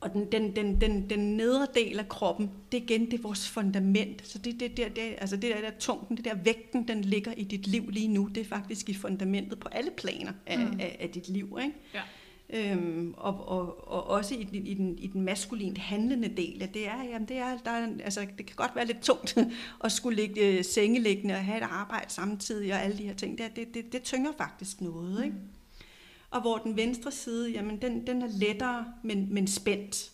og den, den, den, den, den nedre del af kroppen, det er igen det er vores fundament. Så det, det, det, det, altså det der, der tungten, det der vægten, den ligger i dit liv lige nu. Det er faktisk i fundamentet på alle planer af, mm. af, af dit liv. Ikke? Ja. Øhm, og, og, og også i, den- i, den, i den maskulint handlende del, at det er, jamen det er, der er, altså det kan godt være lidt tungt at skulle ligge øh, sengeliggende og have et arbejde samtidig og alle de her ting. Det, det, det, det tynger faktisk noget, ikke? Og hvor den venstre side, jamen den, den er lettere, men, men spændt.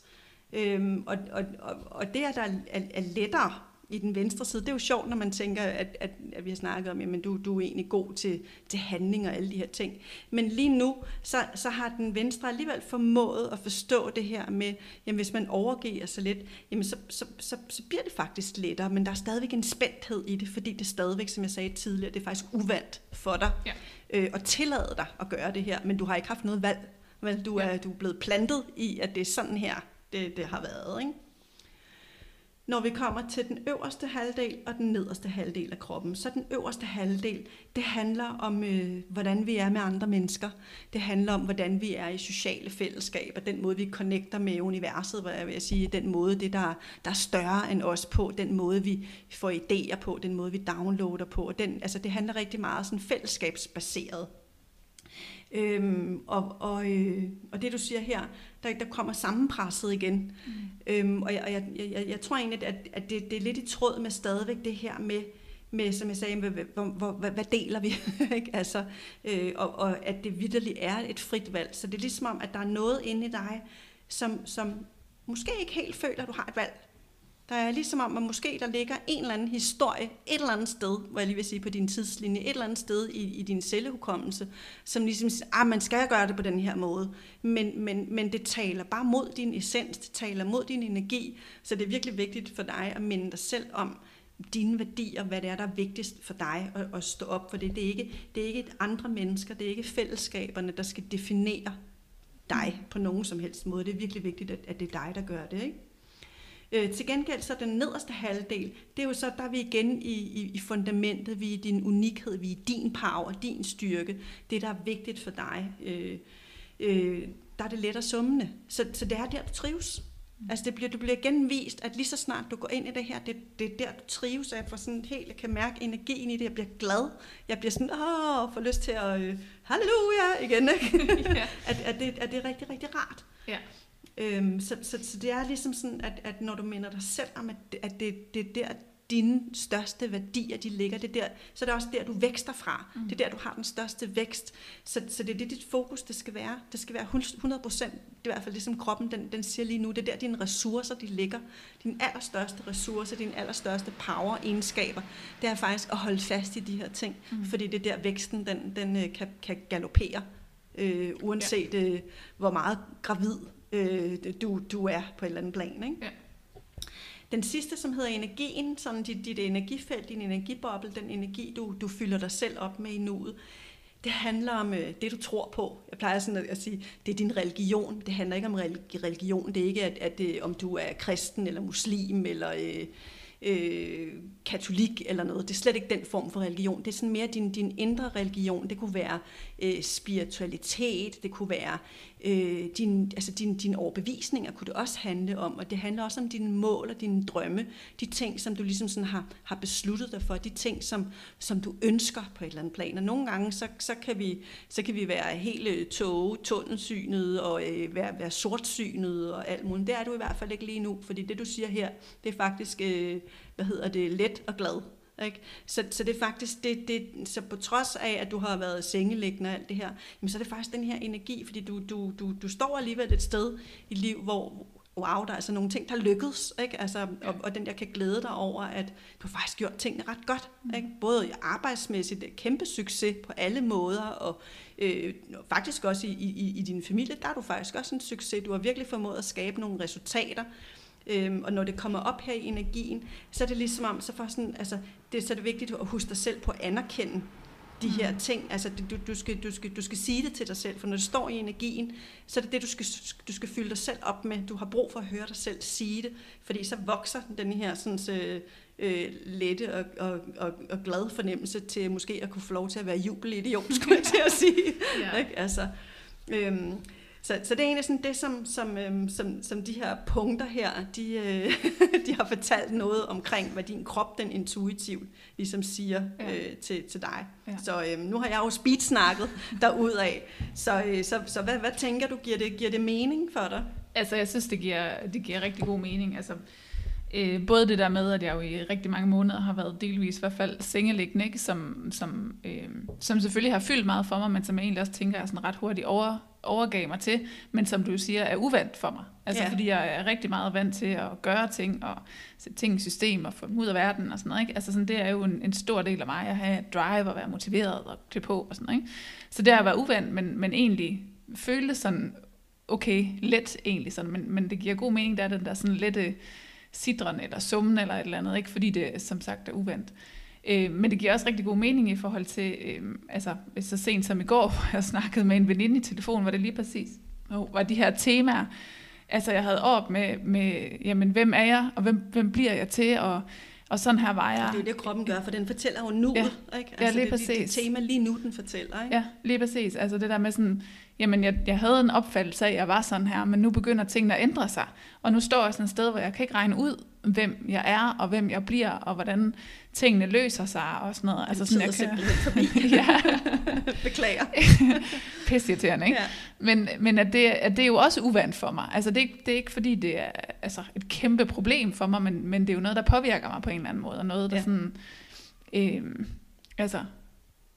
Øhm, og, og, og, og det, at der er, er lettere i den venstre side, det er jo sjovt, når man tænker, at, at, at vi har snakket om, at du, du er egentlig god til, til handling og alle de her ting. Men lige nu, så, så har den venstre alligevel formået at forstå det her med, jamen hvis man overgiver sig lidt, jamen så, så, så, så bliver det faktisk lettere, men der er stadigvæk en spændthed i det, fordi det er stadigvæk, som jeg sagde tidligere, det er faktisk uvandt for dig Ja. øh, og tillade dig at gøre det her, men du har ikke haft noget valg. Vel, du, er, Ja. du er blevet plantet i, at det er sådan her, det, det har været. Ikke? Når vi kommer til den øverste halvdel og den nederste halvdel af kroppen, så den øverste halvdel, det handler om, øh, hvordan vi er med andre mennesker. Det handler om, hvordan vi er i sociale fællesskaber, den måde, vi connecter med universet, hvad jeg vil sige, den måde, det der, der er større end os på, den måde, vi får idéer på, den måde, vi downloader på. Og Den, altså, det handler rigtig meget sådan fællesskabsbaseret. Øhm, og, og, øh, og det du siger her, der, der kommer sammenpresset igen. Mm. Øhm, og jeg, og jeg, jeg, jeg tror egentlig, at, at det, det er lidt i tråd med stadigvæk det her med, med, som jeg sagde, med, hvor, hvor, hvad, hvad deler vi? [LAUGHS] ikke? altså, øh, og, og at det vidderligt er et frit valg. Så det er ligesom om, at der er noget inde i dig, som, som måske ikke helt føler, at du har et valg. Der er ligesom om, at måske der ligger en eller anden historie et eller andet sted, hvor jeg lige vil sige på din tidslinje, et eller andet sted i, i din cellehukommelse, som ligesom siger, ah, man skal gøre det på den her måde. Men, men, men det taler bare mod din essens, det taler mod din energi, så det er virkelig vigtigt for dig at minde dig selv om, dine værdier, hvad det er, der er vigtigst for dig at, at stå op for det. Det er, ikke, det er ikke andre mennesker, det er ikke fællesskaberne, der skal definere dig på nogen som helst måde. Det er virkelig vigtigt, at, at det er dig, der gør det. Ikke? Øh, til gengæld så den nederste halvdel, det er jo så, der er vi igen i, i, i fundamentet, vi er i din unikhed, vi er i din power, din styrke, det der er vigtigt for dig. Øh, øh, der er det let at summende. Så, så det er der, du trives. Altså det bliver, du bliver genvist, at lige så snart du går ind i det her, det, det er der, du trives, at jeg får sådan helt, jeg kan mærke energien i det, jeg bliver glad, jeg bliver sådan, åh, får lyst til at, øh, halleluja, igen, ikke? [LAUGHS] ja. at, at, det, at det er rigtig, rigtig rart. Ja. Øhm, så, så, så det er ligesom sådan, at, at når du minder dig selv om, at, at det, det er der, dine største værdier, de ligger. Det der, så det er også der, du vækster fra. Mm. Det er der, du har den største vækst. Så, så det er det, dit fokus det skal være. Det skal være 100 procent, det er i hvert fald det, som kroppen den, den siger lige nu. Det er der, dine ressourcer de ligger. Dine allerstørste ressourcer, dine allerstørste power-egenskaber, det er faktisk at holde fast i de her ting. Mm. Fordi det er der, væksten den, den øh, kan, kan galopere. Øh, uanset ja. øh, hvor meget gravid øh, du, du er på et eller andet plan. Ikke? Ja. Den sidste, som hedder energien, sådan dit, dit energifelt, din energiboble, den energi, du, du fylder dig selv op med i nuet, det handler om øh, det, du tror på. Jeg plejer sådan at, at sige, det er din religion. Det handler ikke om religion. Det er ikke, at, at, at om du er kristen eller muslim eller... Øh, øh, katolik eller noget. Det er slet ikke den form for religion. Det er sådan mere din, din indre religion. Det kunne være øh, spiritualitet, det kunne være øh, din, altså din, din overbevisninger kunne det også handle om, og det handler også om dine mål og dine drømme, de ting, som du ligesom sådan har, har besluttet dig for, de ting, som, som du ønsker på et eller andet plan. Og nogle gange, så, så, kan, vi, så kan vi være helt øh, tåge, tunnelsynet og øh, være, være sortsynet og alt muligt. Det er du i hvert fald ikke lige nu, fordi det, du siger her, det er faktisk, øh, hvad hedder det, let og glad. Ikke? Så, så det er faktisk, det, det, så på trods af, at du har været sengeliggende og alt det her, jamen, så er det faktisk den her energi, fordi du, du, du, du står alligevel et sted i liv, hvor, wow, der er altså nogle ting, der lykkedes, ikke? Altså, og, og den der kan glæde dig over, at du har faktisk gjort tingene ret godt. Mm. Ikke? Både arbejdsmæssigt, kæmpe succes på alle måder, og øh, faktisk også i, i, i din familie, der er du faktisk også en succes. Du har virkelig formået at skabe nogle resultater, Øhm, og når det kommer op her i energien, så er det ligesom om, så, for sådan, altså, det, så er det vigtigt at huske dig selv på at anerkende de her mm. ting. Altså, du, du, skal, du, skal, du skal sige det til dig selv, for når det står i energien, så er det det, du skal, du skal fylde dig selv op med. Du har brug for at høre dig selv sige det, fordi så vokser den her sådan, så, øh, lette og, og, og, og glad fornemmelse til måske at kunne få lov til at være jubelidiot, skulle jeg til at sige. [LAUGHS] ja. Ikke? Altså, øhm, så, så det er egentlig sådan det, som, som, øhm, som, som de her punkter her, de, øh, [LAUGHS] de har fortalt noget omkring, hvad din krop, den intuitivt, ligesom siger ja. øh, til, til dig. Ja. Så øh, nu har jeg jo speedsnakket af. Så, øh, så, så hvad, hvad tænker du, giver det, giver det mening for dig? Altså, jeg synes, det giver, det giver rigtig god mening. Altså, Øh, både det der med, at jeg jo i rigtig mange måneder har været delvis i hvert fald sengeliggende, ikke? Som, som, øh, som selvfølgelig har fyldt meget for mig, men som jeg egentlig også tænker er sådan ret hurtigt over, overgav mig til, men som du siger er uvandt for mig. Altså ja. fordi jeg er rigtig meget vant til at gøre ting og sætte ting i system og få dem ud af verden og sådan noget. Ikke? Altså sådan, det er jo en, en stor del af mig at have drive og være motiveret og klæde på og sådan noget. Ikke? Så det har været uvandt, men, men egentlig føltes sådan okay, let egentlig sådan, men, men det giver god mening, der er den der sådan lette sidren eller summen eller et eller andet, ikke? fordi det som sagt er uvandt. Øh, men det giver også rigtig god mening i forhold til, øh, altså så sent som i går, [LAUGHS] hvor jeg snakkede med en veninde i telefon, var det lige præcis, oh, var de her temaer, altså jeg havde op med, med jamen hvem er jeg, og hvem, hvem bliver jeg til, og og sådan her var jeg. Det er det, kroppen gør, for den fortæller jo nu. Ja, ikke? Altså, ja lige det, præcis. Det, det tema lige nu, den fortæller. Ikke? Ja, lige præcis. Altså det der med sådan, jamen jeg, jeg havde en opfattelse af, at jeg var sådan her, men nu begynder tingene at ændre sig. Og nu står jeg sådan et sted, hvor jeg kan ikke regne ud, hvem jeg er, og hvem jeg bliver, og hvordan tingene løser sig, og sådan noget. Altså, sådan, jeg kan... forbi. [LAUGHS] ja. [LAUGHS] Beklager. [LAUGHS] Pissirriterende, ikke? Ja. Men, men at, det, at det er jo også uvandt for mig. Altså, det, det er ikke fordi, det er altså, et kæmpe problem for mig, men, men det er jo noget, der påvirker mig på en eller anden måde, og noget, der ja. sådan øh, altså,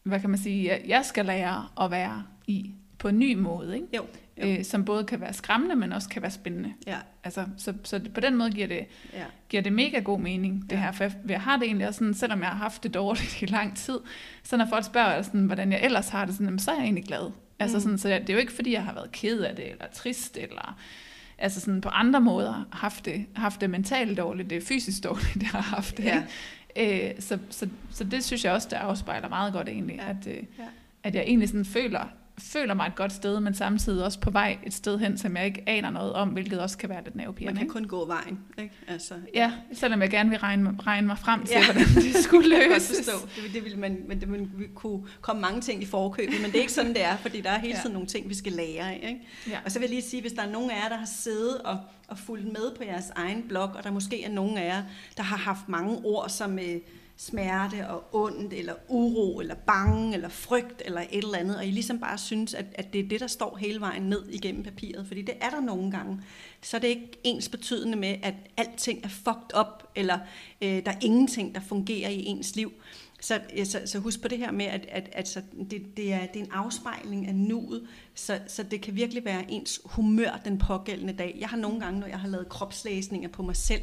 hvad kan man sige, jeg skal lære at være i på en ny måde, ikke? Jo. jo. Øh, som både kan være skræmmende, men også kan være spændende. Ja, Altså, så, så på den måde giver det, ja. giver det mega god mening, det Ja. her. For jeg, jeg har det egentlig også sådan, selvom jeg har haft det dårligt i lang tid, så når folk spørger, sådan, hvordan jeg ellers har det, sådan, jamen, så er jeg egentlig glad. Altså, Mm. sådan, så det er jo ikke, fordi jeg har været ked af det, eller trist, eller altså sådan på andre måder haft det, haft det mentalt dårligt, det er fysisk dårligt, [LAUGHS] jeg har haft det. Ja. ikke? Øh, så, så, så det synes jeg også, det afspejler meget godt egentlig, Ja. at, øh, Ja. at jeg egentlig sådan føler, føler mig et godt sted, men samtidig også på vej et sted hen, som jeg ikke aner noget om, hvilket også kan være lidt Man nervepirrende. kan ikke? kun gå vejen, ikke? Altså, Ja, selvom jeg gerne vil regne, regne mig frem til, Ja. hvordan det [LAUGHS] skulle Det kan jeg løses. forstå. Det, det vil man, men det vil, vi kunne komme mange ting i forkøbet, men det er ikke sådan, det er, fordi der er hele Ja. tiden nogle ting, vi skal lære af. Ikke? Ja. Og så vil jeg lige sige, hvis der er nogen af jer, der har siddet og, og fulgt med på jeres egen blog, og der måske er nogen af jer, der har haft mange ord som øh, smerte og ondt, eller uro, eller bange, eller frygt, eller et eller andet, og I ligesom bare synes, at, at det er det, der står hele vejen ned igennem papiret, fordi det er der nogle gange, så er det ikke ens betydende med, at alting er fucked up, eller øh, der er ingenting, der fungerer i ens liv. Så, ja, så, så husk på det her med, at, at, at så det, det, er, det er en afspejling af nuet, så, så det kan virkelig være ens humør den pågældende dag. Jeg har nogle gange, når jeg har lavet kropslæsninger på mig selv,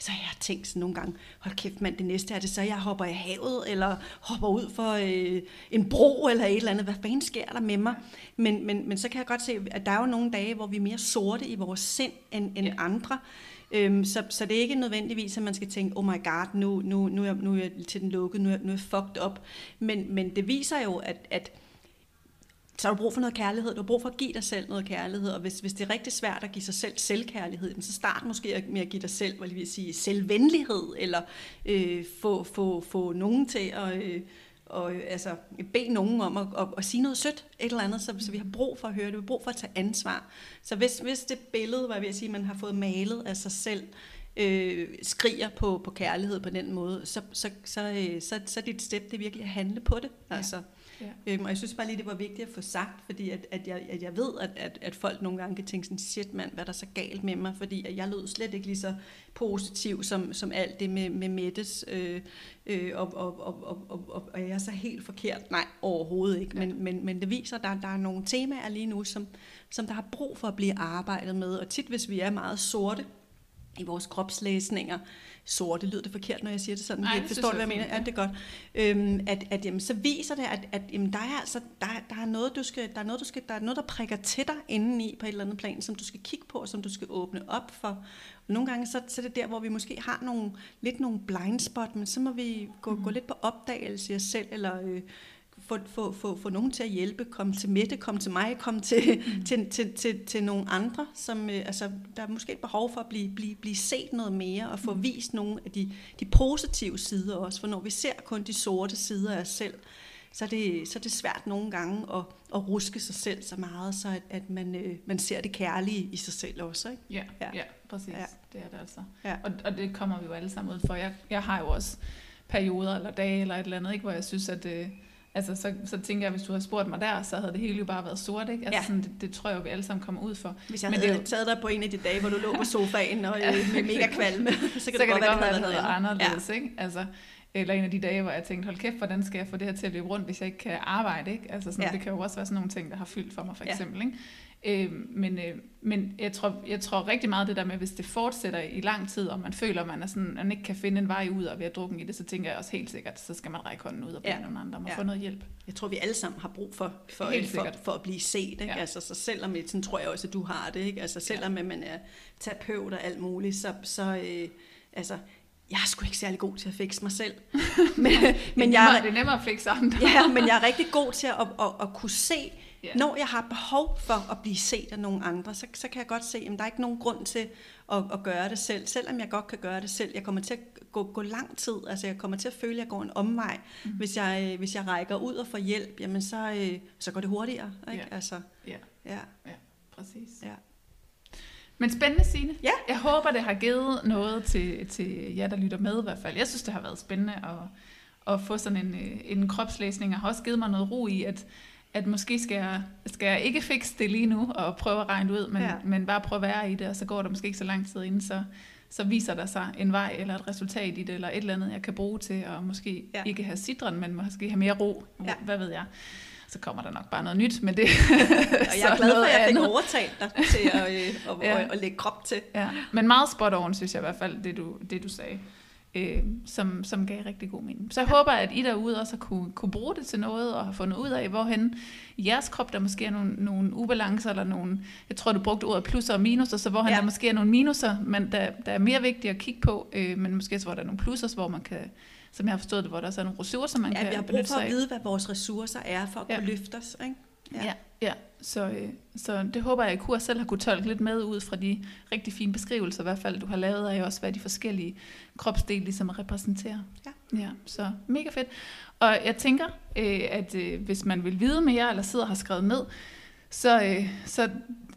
så har jeg tænkt sådan nogle gange, hold kæft mand, det næste er det så, jeg hopper i havet, eller hopper ud for øh, en bro, eller et eller andet. Hvad fanden sker der med mig? Men, men, men så kan jeg godt se, at der er jo nogle dage, hvor vi er mere sorte i vores sind end, end Ja. andre. Øhm, så, så det er ikke nødvendigvis, at man skal tænke, oh my god, nu, nu, nu, er, jeg, nu er jeg til den lukkede, nu er, nu er jeg fucked up. Men, men det viser jo, at, at så har du brug for noget kærlighed. Du har brug for at give dig selv noget kærlighed. Og hvis, hvis det er rigtig svært at give sig selv selvkærlighed, så start måske med at give dig selv, hvad vil sige, selvvenlighed, eller øh, få, få, få nogen til at... Øh, og øh, altså, bede nogen om at, at, at sige noget sødt, et eller andet, så, så vi har brug for at høre det, vi har brug for at tage ansvar. Så hvis, hvis det billede, hvad vil jeg sige, man har fået malet af sig selv, øh, skriger på, på kærlighed på den måde, så, så, så, øh, så, så er dit step det er virkelig at handle på det. Ja. Altså, Ja. Øhm, og jeg synes bare lige, det var vigtigt at få sagt, fordi at, at, jeg, at jeg ved, at, at, at folk nogle gange kan tænke sådan, shit mand, hvad er der så galt med mig, fordi at jeg lød slet ikke lige så positiv som, som alt det med, med Mettes, øh, øh, og, og, og, og, og, og, og jeg er så helt forkert. Nej, overhovedet ikke, men, men, men det viser, at der, der er nogle temaer lige nu, som, som der har brug for at blive arbejdet med, og tit hvis vi er meget sorte, i vores kropslæsninger, sorte, lyder det forkert, når jeg siger det sådan? Nej, det Forstår du, hvad jeg mener? er Ja, det er godt. Øhm, at, at jamen, så viser det, at, at jamen, der er altså der, der er noget, du skal, der er noget, du skal, der er noget, der prikker til dig indeni på et eller andet plan, som du skal kigge på, og som du skal åbne op for. Og nogle gange så, så er det der, hvor vi måske har nogle, lidt nogle blind spot, men så må vi gå, Mm. gå lidt på opdagelse i os selv, eller øh, få, få, få, få nogen til at hjælpe, komme til Mette, komme til mig, komme til, mm. til, til, til, til nogle andre, som øh, altså, der er måske et behov for at blive, blive, blive set noget mere, og få vist nogle af de, de positive sider også, for når vi ser kun de sorte sider af os selv, så er det, så er det svært nogle gange at, at ruske sig selv så meget, så at, at man, øh, man ser det kærlige i sig selv også. Ikke? Ja, ja, Ja. præcis. Ja. Det er det altså. Ja. Og, og det kommer vi jo alle sammen ud for. Jeg, jeg har jo også perioder eller dage eller et eller andet, ikke, hvor jeg synes, at... Øh, altså, så, så tænker jeg, hvis du havde spurgt mig der, så havde det hele jo bare været sort, ikke? Altså, Ja. sådan, det, det tror jeg jo, vi alle sammen kommer ud for. Hvis jeg Men havde det taget dig på en af de dage, hvor du lå på sofaen og øh, med [LAUGHS] mega kvalme, så kan så det kan godt det være, godt være, at det havde været anderledes, ja. ikke? Altså, eller en af de dage, hvor jeg tænkte, hold kæft, hvordan skal jeg få det her til at løbe rundt, hvis jeg ikke kan arbejde, ikke? Altså sådan, Ja. ja. det kan jo også være sådan nogle ting, der har fyldt for mig, for Ja. eksempel, ikke? Øh, men øh, men jeg, tror, jeg tror rigtig meget det der med, hvis det fortsætter i lang tid, og man føler, man, er sådan, man ikke kan finde en vej ud og ved at drukke i det, så tænker jeg også helt sikkert, så skal man række hånden ud og bede Ja. ja. nogle andre om at Ja. få noget hjælp. Jeg tror, vi alle sammen har brug for, for, Helt for, sikkert. for at blive set. Ikke? Ja. Ja. Altså, så selvom, sådan tror jeg også, at du har det. Ikke? Altså, selvom at man er terapeut og alt muligt, så, så øh, altså, jeg er sgu ikke særlig god til at fikse mig selv. [LAUGHS] men, Men er jeg, nemmere, det er nemmere at fikse andre. [LAUGHS] ja, men jeg er rigtig god til at, at, at, at kunne se, Ja. når jeg har behov for at blive set af nogle andre, så, så kan jeg godt se, at der er ikke nogen grund til at, at gøre det selv. Selvom jeg godt kan gøre det selv. Jeg kommer til at gå, gå lang tid. Altså jeg kommer til at føle, at jeg går en omvej. Mm. Hvis, jeg, øh, hvis jeg rækker ud og får hjælp, jamen så, øh, så går det hurtigere. Ikke? Ja. Altså, Ja, ja, præcis. ja. Men spændende, Signe. Ja. Jeg håber, det har givet noget til, til jer, der lytter med i hvert fald. Jeg synes, det har været spændende at, at få sådan en, øh, en kropslæsning, og har også givet mig noget ro i, at, at måske skal jeg, skal jeg ikke fikse det lige nu, og prøve at regne det ud, men, Ja. men bare prøve at være i det, og så går der måske ikke så lang tid inden, så, så viser der sig en vej eller et resultat i det, eller et eller andet, jeg kan bruge til at måske Ja. ikke have sidren, men måske have mere ro. Ja. Hvad ved jeg. Så kommer der nok bare noget nyt med det. [LAUGHS] Og jeg er glad for, at jeg fik andet. overtalt dig til at, øh, at, [LAUGHS] Ja. at, at lægge krop til. Ja, men meget spot on, synes jeg i hvert fald, det du, det du sagde, øh, som, som gav rigtig god mening. Så jeg håber, at I derude også har kunne, kunne bruge det til noget, og har fundet ud af, hvorhen i jeres krop, der måske er nogle, nogle ubalancer, eller nogle, jeg tror, du brugte ordet plusser og minuser, så hvorhen Ja. ja. der måske er nogle minuser, men der, der er mere vigtigt at kigge på, øh, men måske også, hvor der er nogle plusser, hvor man kan, som jeg har forstået det, hvor der også er nogle ressourcer, man Ja, kan vi har brug for at vide, hvad vores ressourcer er, for at Ja. kunne løfte os. Ikke? Ja, ja. ja. Så, øh, så det håber jeg, at kunne selv har kunne tolke lidt med ud fra de rigtig fine beskrivelser, i hvert fald du har lavet af også, hvad de forskellige kropsdele ligesom repræsenterer. Ja. ja. Så mega fedt. Og jeg tænker, øh, at øh, hvis man vil vide mere, eller sidder og har skrevet ned, så, øh, så,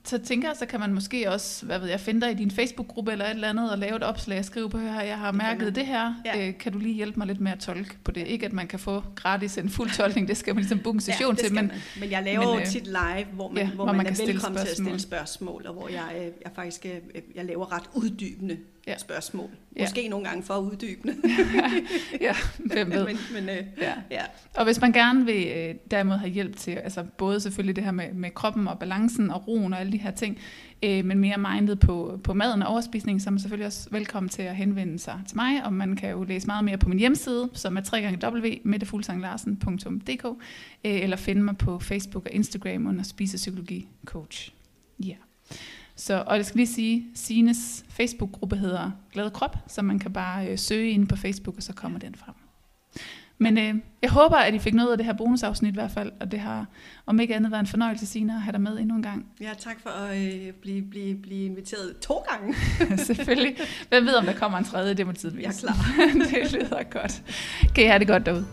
så tænker jeg, så kan man måske også, hvad ved jeg, finde dig i din Facebook-gruppe eller et eller andet, og lave et opslag og skrive på her, jeg har mærket man. det her, Ja. øh, kan du lige hjælpe mig lidt med at tolke på det? Ikke at man kan få gratis en fuld [LAUGHS] tolkning, det skal man ligesom booke en session det til, men man. men jeg laver men, øh, tit live, hvor man, ja, hvor man, man er velkommen til at stille spørgsmål. spørgsmål, og hvor jeg, øh, jeg faktisk øh, jeg laver ret uddybende Ja. spørgsmål. Ja. Måske nogle gange for uddybende. [LAUGHS] ja, hvem ved. men, men øh, Ja. ja. Og hvis man gerne vil øh, derimod have hjælp til, altså både selvfølgelig det her med, med kroppen og balancen og roen og alle de her ting, øh, men mere mindet på, på maden og overspisning, så er man selvfølgelig også velkommen til at henvende sig til mig, og man kan jo læse meget mere på min hjemmeside, som er www.mettefulsanglarsen.dk, øh, eller finde mig på Facebook og Instagram under Spisepsykologi Coach. Ja. Så, og jeg skal lige sige, Sines Facebook-gruppe hedder Glad Krop, så man kan bare øh, søge ind på Facebook, og så kommer den frem. Men øh, jeg håber, at I fik noget af det her bonusafsnit i hvert fald, og det har om ikke andet været en fornøjelse, Sina, at have dig med endnu en gang. ja, tak for at øh, blive, blive, blive inviteret to gange. [LAUGHS] Selvfølgelig. Hvem ved, om der kommer en tredje, det må tiden Jeg er vise. klar. [LAUGHS] det lyder godt. Kan I have det godt derude.